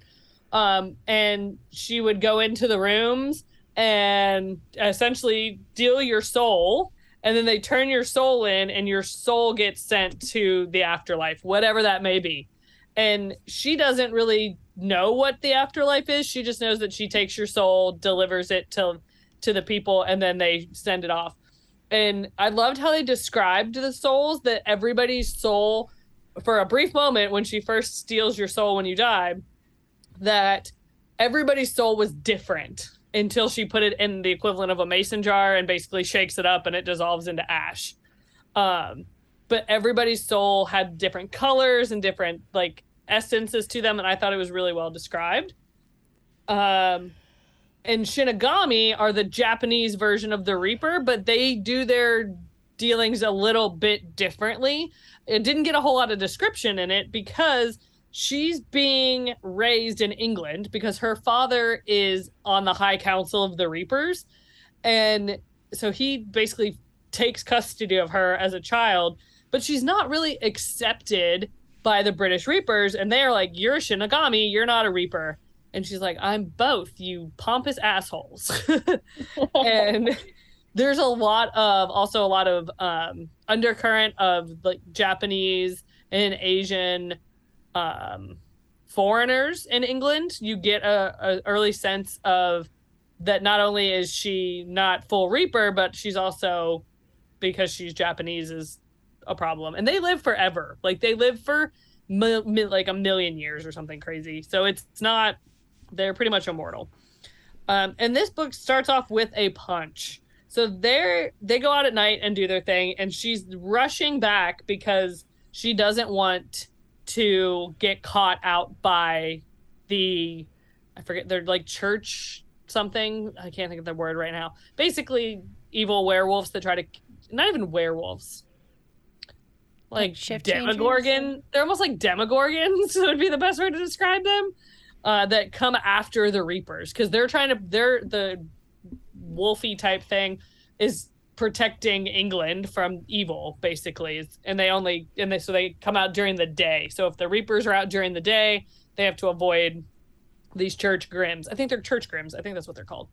Um, and she would go into the rooms and essentially deal your soul and then they turn your soul in and your soul gets sent to the afterlife whatever that may be and she doesn't really know what the afterlife is she just knows that she takes your soul delivers it to to the people and then they send it off and i loved how they described the souls that everybody's soul for a brief moment when she first steals your soul when you die that everybody's soul was different until she put it in the equivalent of a mason jar and basically shakes it up and it dissolves into ash. Um, but everybody's soul had different colors and different like essences to them, and I thought it was really well described. Um, and Shinigami are the Japanese version of the Reaper, but they do their dealings a little bit differently. It didn't get a whole lot of description in it because she's being raised in England because her father is on the High Council of the Reapers. And so he basically takes custody of her as a child, but she's not really accepted by the British Reapers. And they're like, You're a Shinigami, you're not a Reaper. And she's like, I'm both, you pompous assholes. (laughs) and there's a lot of also a lot of um, undercurrent of like Japanese and Asian um, foreigners in England. You get a, a early sense of that not only is she not full Reaper, but she's also because she's Japanese is a problem. And they live forever. Like they live for mi- mi- like a million years or something crazy. So it's, it's not. They're pretty much immortal. Um, and this book starts off with a punch. So they're they go out at night and do their thing, and she's rushing back because she doesn't want to get caught out by the I forget they're like church something. I can't think of the word right now. Basically, evil werewolves that try to not even werewolves. Like, Like? Demogorgon. They're almost like Demogorgons (laughs) would be the best way to describe them. Uh, that come after the Reapers because they're trying to they're the wolfy type thing is protecting England from evil, basically. And they only and they so they come out during the day. So if the Reapers are out during the day, they have to avoid these church grims. I think they're church grims. I think that's what they're called.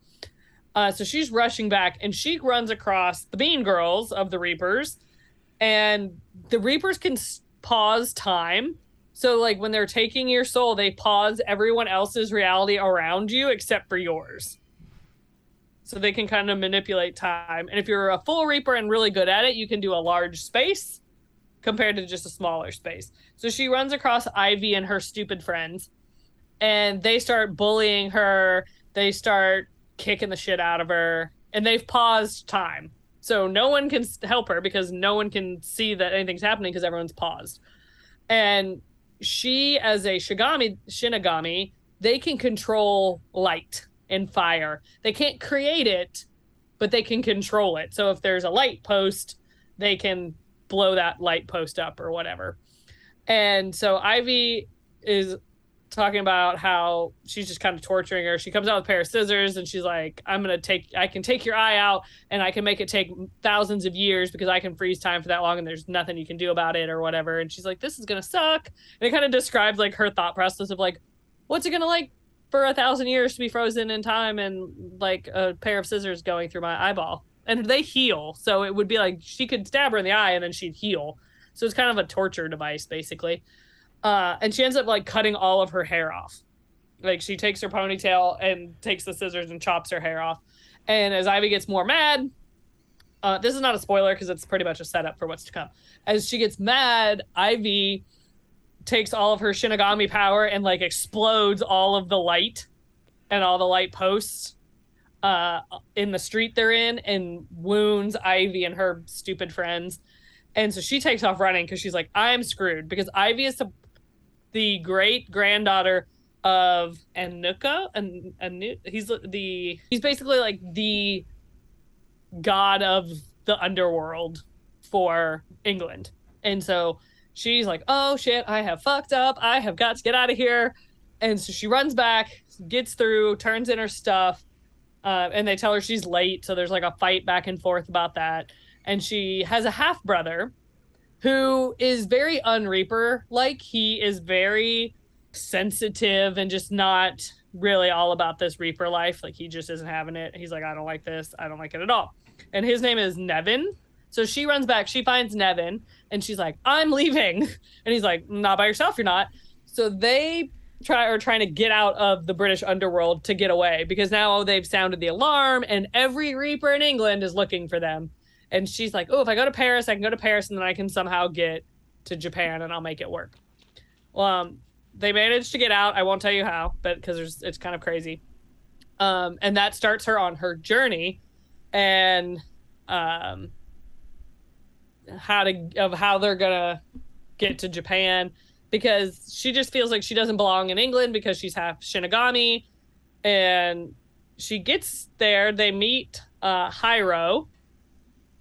Uh, so she's rushing back and she runs across the Bean Girls of the Reapers, and the Reapers can pause time So like when they're taking your soul, they pause everyone else's reality around you except for yours. So they can kind of manipulate time. And if you're a full reaper and really good at it, you can do a large space compared to just a smaller space. So she runs across Ivy and her stupid friends and they start bullying her. They start kicking the shit out of her and they've paused time. So no one can help her because no one can see that anything's happening because everyone's paused. And she as a Shigami Shinigami, they can control light and fire. They can't create it, but they can control it. So if there's a light post, they can blow that light post up or whatever. And so Ivy is talking about how she's just kind of torturing her. She comes out with a pair of scissors and she's like, I'm going to take, I can take your eye out and I can make it take thousands of years because I can freeze time for that long and there's nothing you can do about it or whatever. And she's like, this is going to suck. And it kind of describes like her thought process of like, what's it going to like for a thousand years to be frozen in time and like a pair of scissors going through my eyeball? And they heal. So it would be like she could stab her in the eye and then she'd heal. So it's kind of a torture device, basically. Uh, and she ends up like cutting all of her hair off. Like she takes her ponytail and takes the scissors and chops her hair off. And as Ivy gets more mad, uh, this is not a spoiler because it's pretty much a setup for what's to come. As she gets mad, Ivy takes all of her Shinigami power and like explodes all of the light and all the light posts uh, in the street they're in and wounds Ivy and her stupid friends. And so she takes off running because she's like, I'm screwed because Ivy is the great granddaughter of Anuka and Anu- he's the he's basically like the god of the underworld for England. And so she's like, "Oh shit, I have fucked up. I have got to get out of here." And so she runs back, gets through, turns in her stuff, uh, and they tell her she's late. So there's like a fight back and forth about that. And she has a half brother who is very unreaper like he is very sensitive and just not really all about this reaper life. Like he just isn't having it. He's like i don't like this. I don't like it at all. And his name is neven. So she runs back. She finds neven and she's like i'm leaving. (laughs) And he's like not by yourself you're not. So they try are trying to get out of the british underworld to get away because now they've sounded the alarm and every reaper in england is looking for them and she's like, "Oh, if I go to Paris, I can go to Paris, and then I can somehow get to Japan, and I'll make it work." Well, um, they managed to get out. I won't tell you how, but because it's kind of crazy. Um, and that starts her on her journey, and um, how to of how they're gonna get to Japan because she just feels like she doesn't belong in England because she's half Shinigami, and she gets there. They meet uh, Hiro,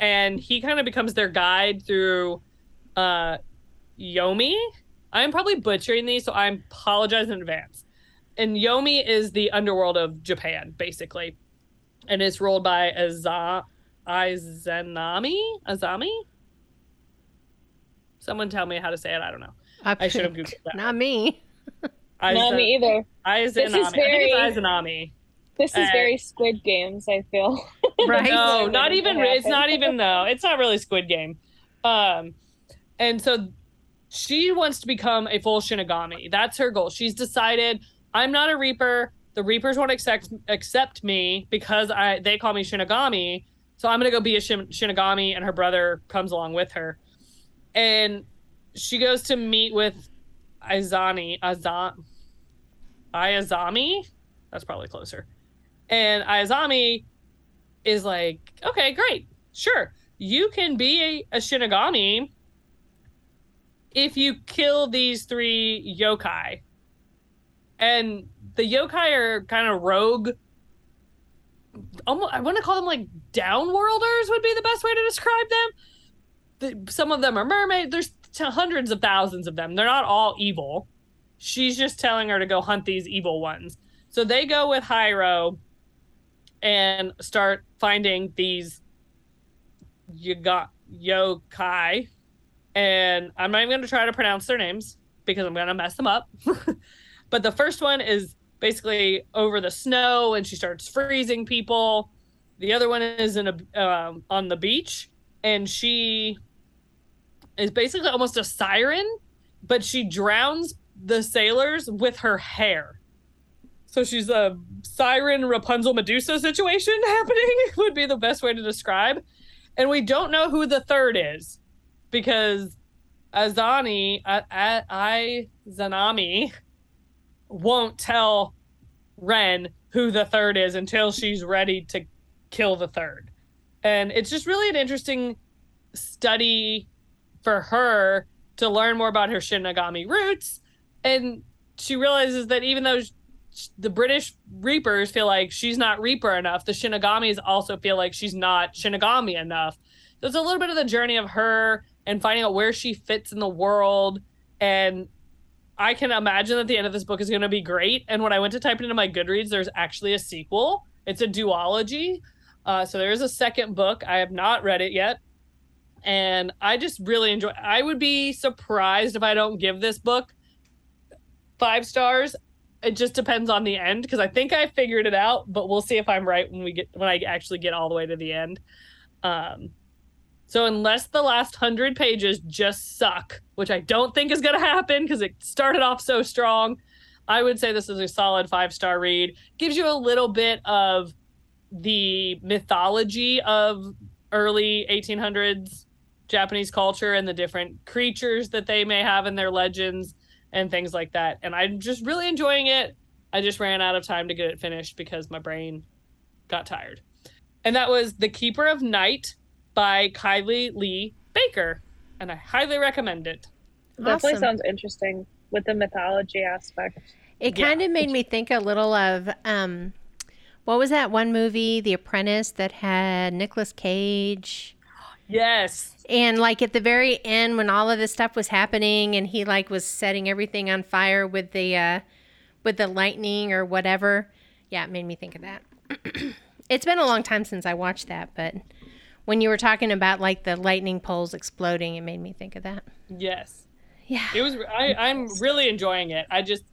and he kind of becomes their guide through uh Yomi. I'm probably butchering these, so I apologize in advance. And Yomi is the underworld of Japan, basically. And it's ruled by Aza- Izanami? Azami? Someone tell me how to say it. I don't know. I, I should have Googled (laughs) that. Not me. (laughs) Iz- Not me either. Izanami. This is very... I think it's Izanami. This is uh, very Squid Games. I feel (laughs) right. no, not even. It's not even though. It's not really Squid Game. Um, and so she wants to become a full Shinigami. That's her goal. She's decided I'm not a Reaper. The Reapers won't accept accept me because I they call me Shinigami. So I'm gonna go be a Shin- Shinigami, and her brother comes along with her. And she goes to meet with Izani Azan Ayazami. That's probably closer. And Ayazami is like, okay, great. Sure. You can be a, a Shinigami if you kill these three yokai. And the yokai are kind of rogue. Almost, I want to call them like downworlders, would be the best way to describe them. The, some of them are mermaids. There's t- hundreds of thousands of them. They're not all evil. She's just telling her to go hunt these evil ones. So they go with Hiro and start finding these you got yokai. And i'm not even going to try to pronounce their names because i'm going to mess them up. (laughs) But the first one is basically over the snow and she starts freezing people. The other one is in a um, on the beach and she is basically almost a siren but she drowns the sailors with her hair. So she's a siren Rapunzel Medusa situation (laughs) happening would be the best way to describe. And we don't know who the third is because Azani, I, I, I Zanami won't tell Ren who the third is until she's ready to kill the third. And it's just really an interesting study for her to learn more about her Shinigami roots. And she realizes that even though the British Reapers feel like she's not Reaper enough, the Shinigamis also feel like she's not Shinigami enough. So it's a little bit of the journey of her and finding out where she fits in the world. And I can imagine that the end of this book is going to be great. And when I went to type it into my Goodreads, there's actually a sequel. It's a duology. Uh, so there is a second book. I have not read it yet. And I just really enjoy I would be surprised if I don't give this book five stars. It just depends on the end because I think I figured it out, but we'll see if I'm right when we get when I actually get all the way to the end. Um, so unless the last hundred pages just suck, which I don't think is going to happen because it started off so strong, I would say this is a solid five star read. Gives you a little bit of the mythology of early 1800s Japanese culture and the different creatures that they may have in their legends and things like that. And I'm just really enjoying it. I just ran out of time to get it finished because my brain got tired. And that was The Keeper of Night by Kylie Lee Baker. And I highly recommend it. Definitely sounds interesting with the mythology aspect. It Yeah. kind of made me think a little of um, what was that one movie, The Apprentice, that had Nicolas Cage? Yes. And like at the very end, when all of this stuff was happening, and he like was setting everything on fire with the uh, with the lightning or whatever, yeah, it made me think of that. (clears throat) it's been a long time since I watched that, but when you were talking about like the lightning poles exploding, it made me think of that. Yes. Yeah. It was I, I'm really enjoying it. I just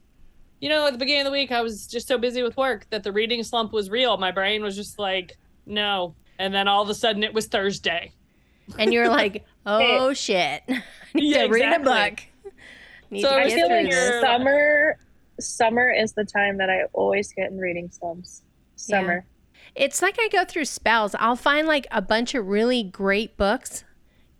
you know, at the beginning of the week I was just so busy with work that the reading slump was real. My brain was just like, no. And then all of a sudden it was Thursday. And you're like, (laughs) oh shit, (laughs) I need Yeah, to read a book. Need So to I feel like this. summer summer is the time that I always get in reading slumps. Summer. It's like I go through spells. I'll find like a bunch of really great books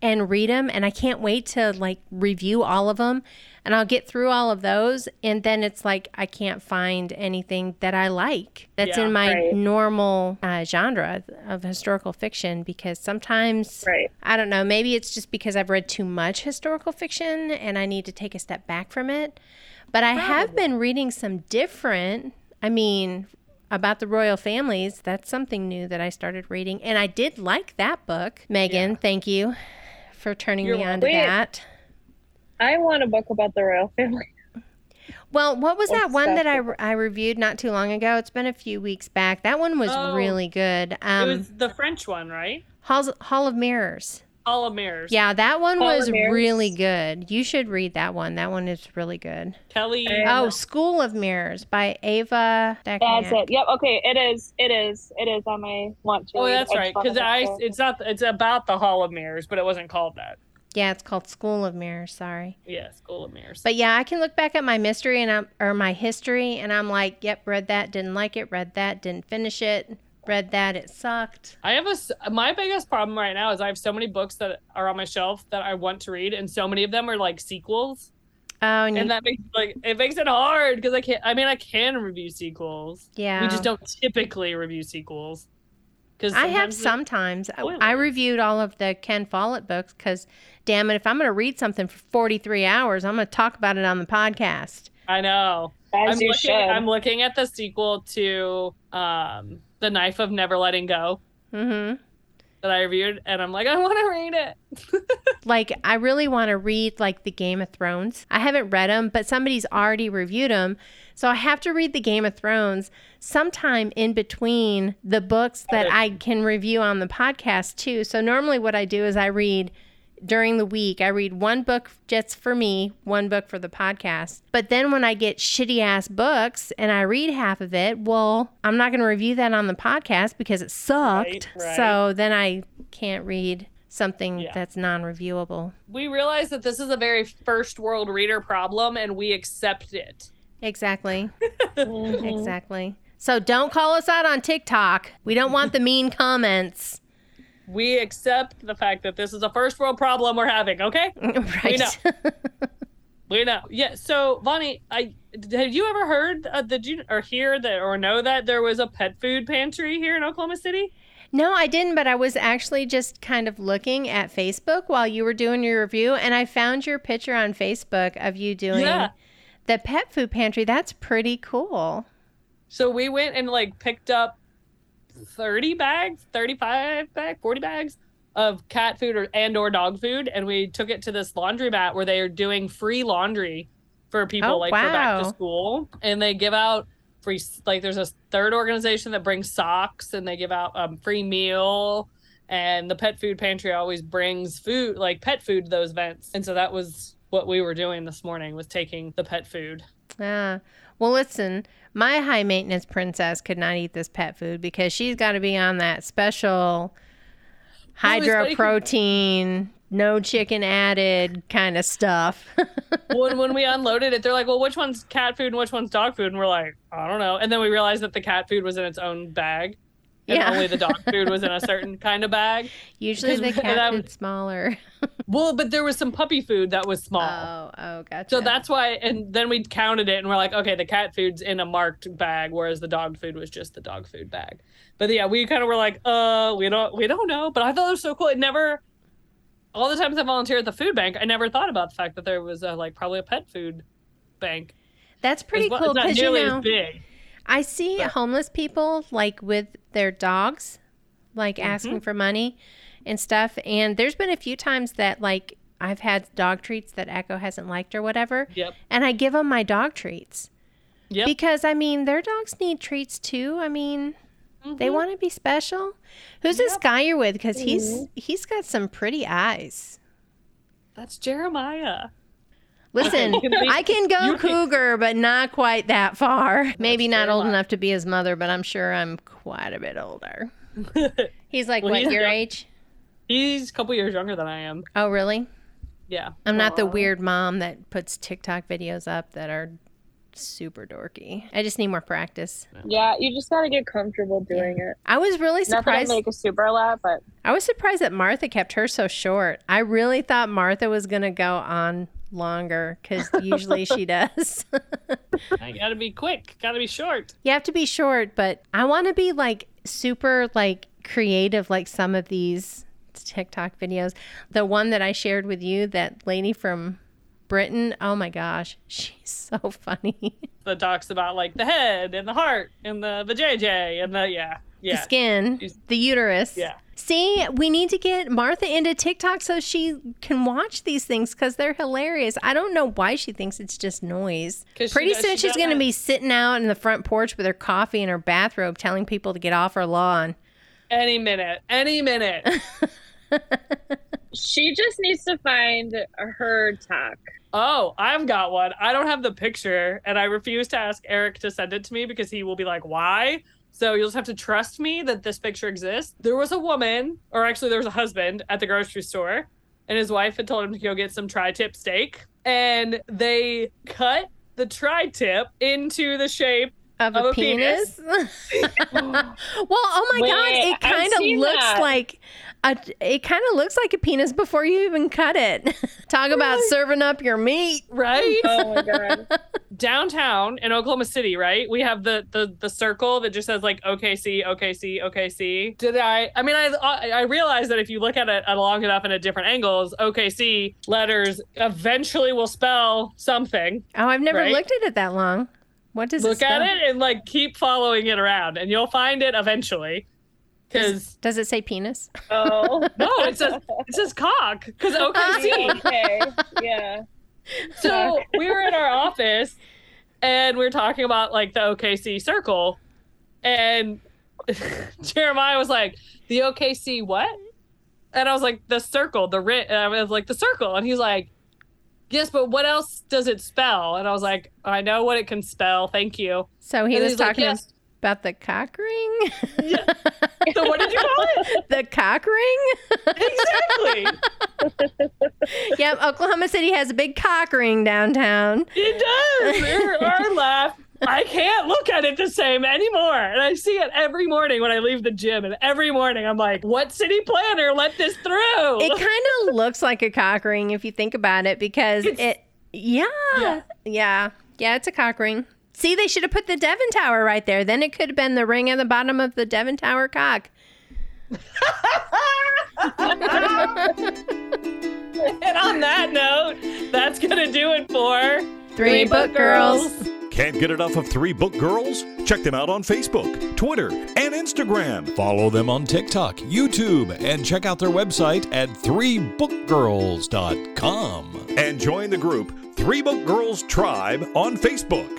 and read them, and I can't wait to like review all of them. And I'll get through all of those, and then it's like I can't find anything that I like that's Yeah, in my right. normal uh, genre of historical fiction because sometimes Right. I don't know. Maybe it's just because I've read too much historical fiction and I need to take a step back from it. But I have been reading some different, I mean, about the royal families. That's something new that I started reading. And I did like that book. Megan, thank you for turning You're me on to that. I want a book about the royal family. Well, what was that one that that I, book? I reviewed not too long ago? It's been a few weeks back. That one was Oh. really good. it Um, was the French one, right? Halls, Hall of Mirrors. Hall of Mirrors. Yeah, that one Hall was really good. You should read that one. That one is really good. Kelly. Oh, School of Mirrors by Ava That's it. Yep. Okay. It is. It is. It is on my want to. Oh, read. that's I right. Because I, it's not, it's about the Hall of Mirrors, but it wasn't called that. Yeah, it's called School of Mirrors. Sorry, Yeah, School of Mirrors. but yeah, I can look back at my mystery and I'm or my history, and I'm like, yep, read that, didn't like it, read that, didn't finish it, read that, it sucked. I have a my biggest problem right now is I have so many books that are on my shelf that I want to read, and so many of them are like sequels, Oh, and, you, and that makes like it makes it hard because I can't. I mean, I can review sequels. yeah, We just don't typically review sequels. Because I have sometimes. I- I reviewed all of the Ken Follett books because, damn it, if I'm going to read something for 43 hours, I'm going to talk about it on the podcast. I know. As I'm you looking. should. I'm looking at the sequel to um, the Knife of Never Letting Go Mm-hmm. That I reviewed, and I'm like, I want to read it. (laughs) Like, I really want to read like the Game of Thrones. I haven't read them, but somebody's already reviewed them. So I have to read the Game of Thrones sometime in between the books that I can review on the podcast too. So normally what I do is I read during the week. I read one book just for me, one book for the podcast. But then when I get shitty ass books and I read half of it, well, I'm not going to review that on the podcast because it sucked. Right, right. So then I can't read something Yeah. that's non-reviewable. We realize that this is a very first world reader problem and we accept it. Exactly. (laughs) Exactly. So don't call us out on TikTok. We don't want the mean comments. We accept the fact that this is a first world problem we're having, okay? (laughs) right. We know. We know. Yeah. So, Bonnie, I had you ever heard? Uh, did you or hear that or know that there was a pet food pantry here in Oklahoma City? no, I didn't, but I was actually just kind of looking at Facebook while you were doing your review and I found your picture on Facebook of you doing Yeah. the pet food pantry. That's pretty cool. So we went and like picked up thirty bags, thirty-five bag, forty bags of cat food or and or dog food, and we took it to this laundromat where they are doing free laundry for people Oh, like for back to school, and they give out free like there's a third organization that brings socks and they give out um, free meal. And the pet food pantry always brings food, like pet food, to those events. And so that was what we were doing this morning was taking the pet food. yeah well, listen, my high maintenance princess could not eat this pet food because she's got to be on that special hydro protein, no chicken added kind of stuff. (laughs) when when we unloaded it, they're like, "Well, which one's cat food and which one's dog food?" And we're like, "I don't know." And then we realized that the cat food was in its own bag, and Yeah. only the dog (laughs) food was in a certain kind of bag. Usually the cat food's smaller. (laughs) Well, but there was some puppy food that was small. Oh, oh, gotcha. So that's why, and then we counted it, and we're like, okay, the cat food's in a marked bag, whereas the dog food was just the dog food bag. But yeah, we kind of were like, uh, we don't, we don't know. But I thought it was so cool. It never, all the times I volunteered at the food bank, I never thought about the fact that there was a, like probably a pet food bank. that's pretty well. cool It's not because you know big. I see homeless people like with their dogs, like Mm-hmm. asking for money and stuff. And there's been a few times that like I've had dog treats that Echo hasn't liked or whatever, Yep. and I give them my dog treats. Yep. Because I mean, their dogs need treats too. I mean, they Mhm. want to be special. Who's this guy you're with? Because he's he's got some pretty eyes. That's Jeremiah. Listen, You can leave- I can go you can- cougar, but not quite that far. Maybe not old Jeremiah. enough to be his mother, but I'm sure I'm quite a bit older. (laughs) He's like Well, what he's your young. age? He's a couple years younger than I am. Oh, really? Yeah. I'm not the weird mom that puts TikTok videos up that are super dorky. I just need more practice. Yeah, you just gotta get comfortable doing it. I was really Not that I surprised. make a super lot, but I was surprised that Martha kept her so short. I really thought Martha was going to go on longer because (laughs) usually she does. I gotta be quick. Gotta be short. you have to be short, but I want to be like super like creative like some of these TikTok videos. The one that I shared with you, that lady from Britain, oh my gosh, (laughs) she's so funny. That talks about like the head and the heart and the the JJ and the yeah the skin, She's- the uterus. yeah. See, we need to get Martha into TikTok so she can watch these things because they're hilarious. I don't know why she thinks it's just noise. Pretty does- soon she she's going to be sitting out in the front porch with her coffee and her bathrobe telling people to get off her lawn. Any minute, any minute. (laughs) she just needs to find her talk. Oh, I've got one. I don't have the picture, and I refuse to ask Eric to send it to me because he will be like, "Why?" So you'll just have to trust me that this picture exists. There was a woman, or actually, there was a husband at the grocery store, and his wife had told him to go get some tri-tip steak, and they cut the tri-tip into the shape. Of, Of a, a penis? (laughs) (laughs) well, oh my god, it kind of looks that. like a it kind of looks like a penis before you even cut it. (laughs) Talk about serving up your meat. Right (laughs) Oh my god. downtown in Oklahoma City, right? We have the the the circle that just says like OKC, OKC, OKC. Did I? I mean, I I I realize that if you look at it at long enough and at different angles, OKC letters eventually will spell something. Oh, I've never Right? looked at it that long. What does it Look at it and like keep following it around, and you'll find it eventually. Because Does it say penis? Oh. (laughs) no, it says it says cock. Because OKC. Oh, okay. Yeah. so we were in our office and we were talking about like the OKC circle and (laughs) Jeremiah was like the OKC what and I was like the circle the ri-, and I was like the circle and he's like yes but what else does it spell and I was like I know what it can spell thank you So he And was he's like, talking "Yes." About the cock ring. (laughs) so what did you call it the cock ring. exactly (laughs) yep, Oklahoma City has a big cock ring downtown. It does. Our, (laughs) our laugh. I can't look at it the same anymore. And I see it every morning when I leave the gym. And every morning I'm like, what city planner let this through? It kind of looks like a cock ring if you think about it because It's- it, yeah, Yeah. yeah, yeah, it's a cock ring. See, they should have put the Devon Tower right there. Then it could have been the ring at the bottom of the Devon Tower cock. (laughs) and on that note, that's going to do it for Three Book Girls. Can't get enough of Three Book Girls? Check them out on Facebook, Twitter, and Instagram. Follow them on TikTok, YouTube, and check out their website at threebookgirls.com. And join the group Three Book Girls Tribe on Facebook.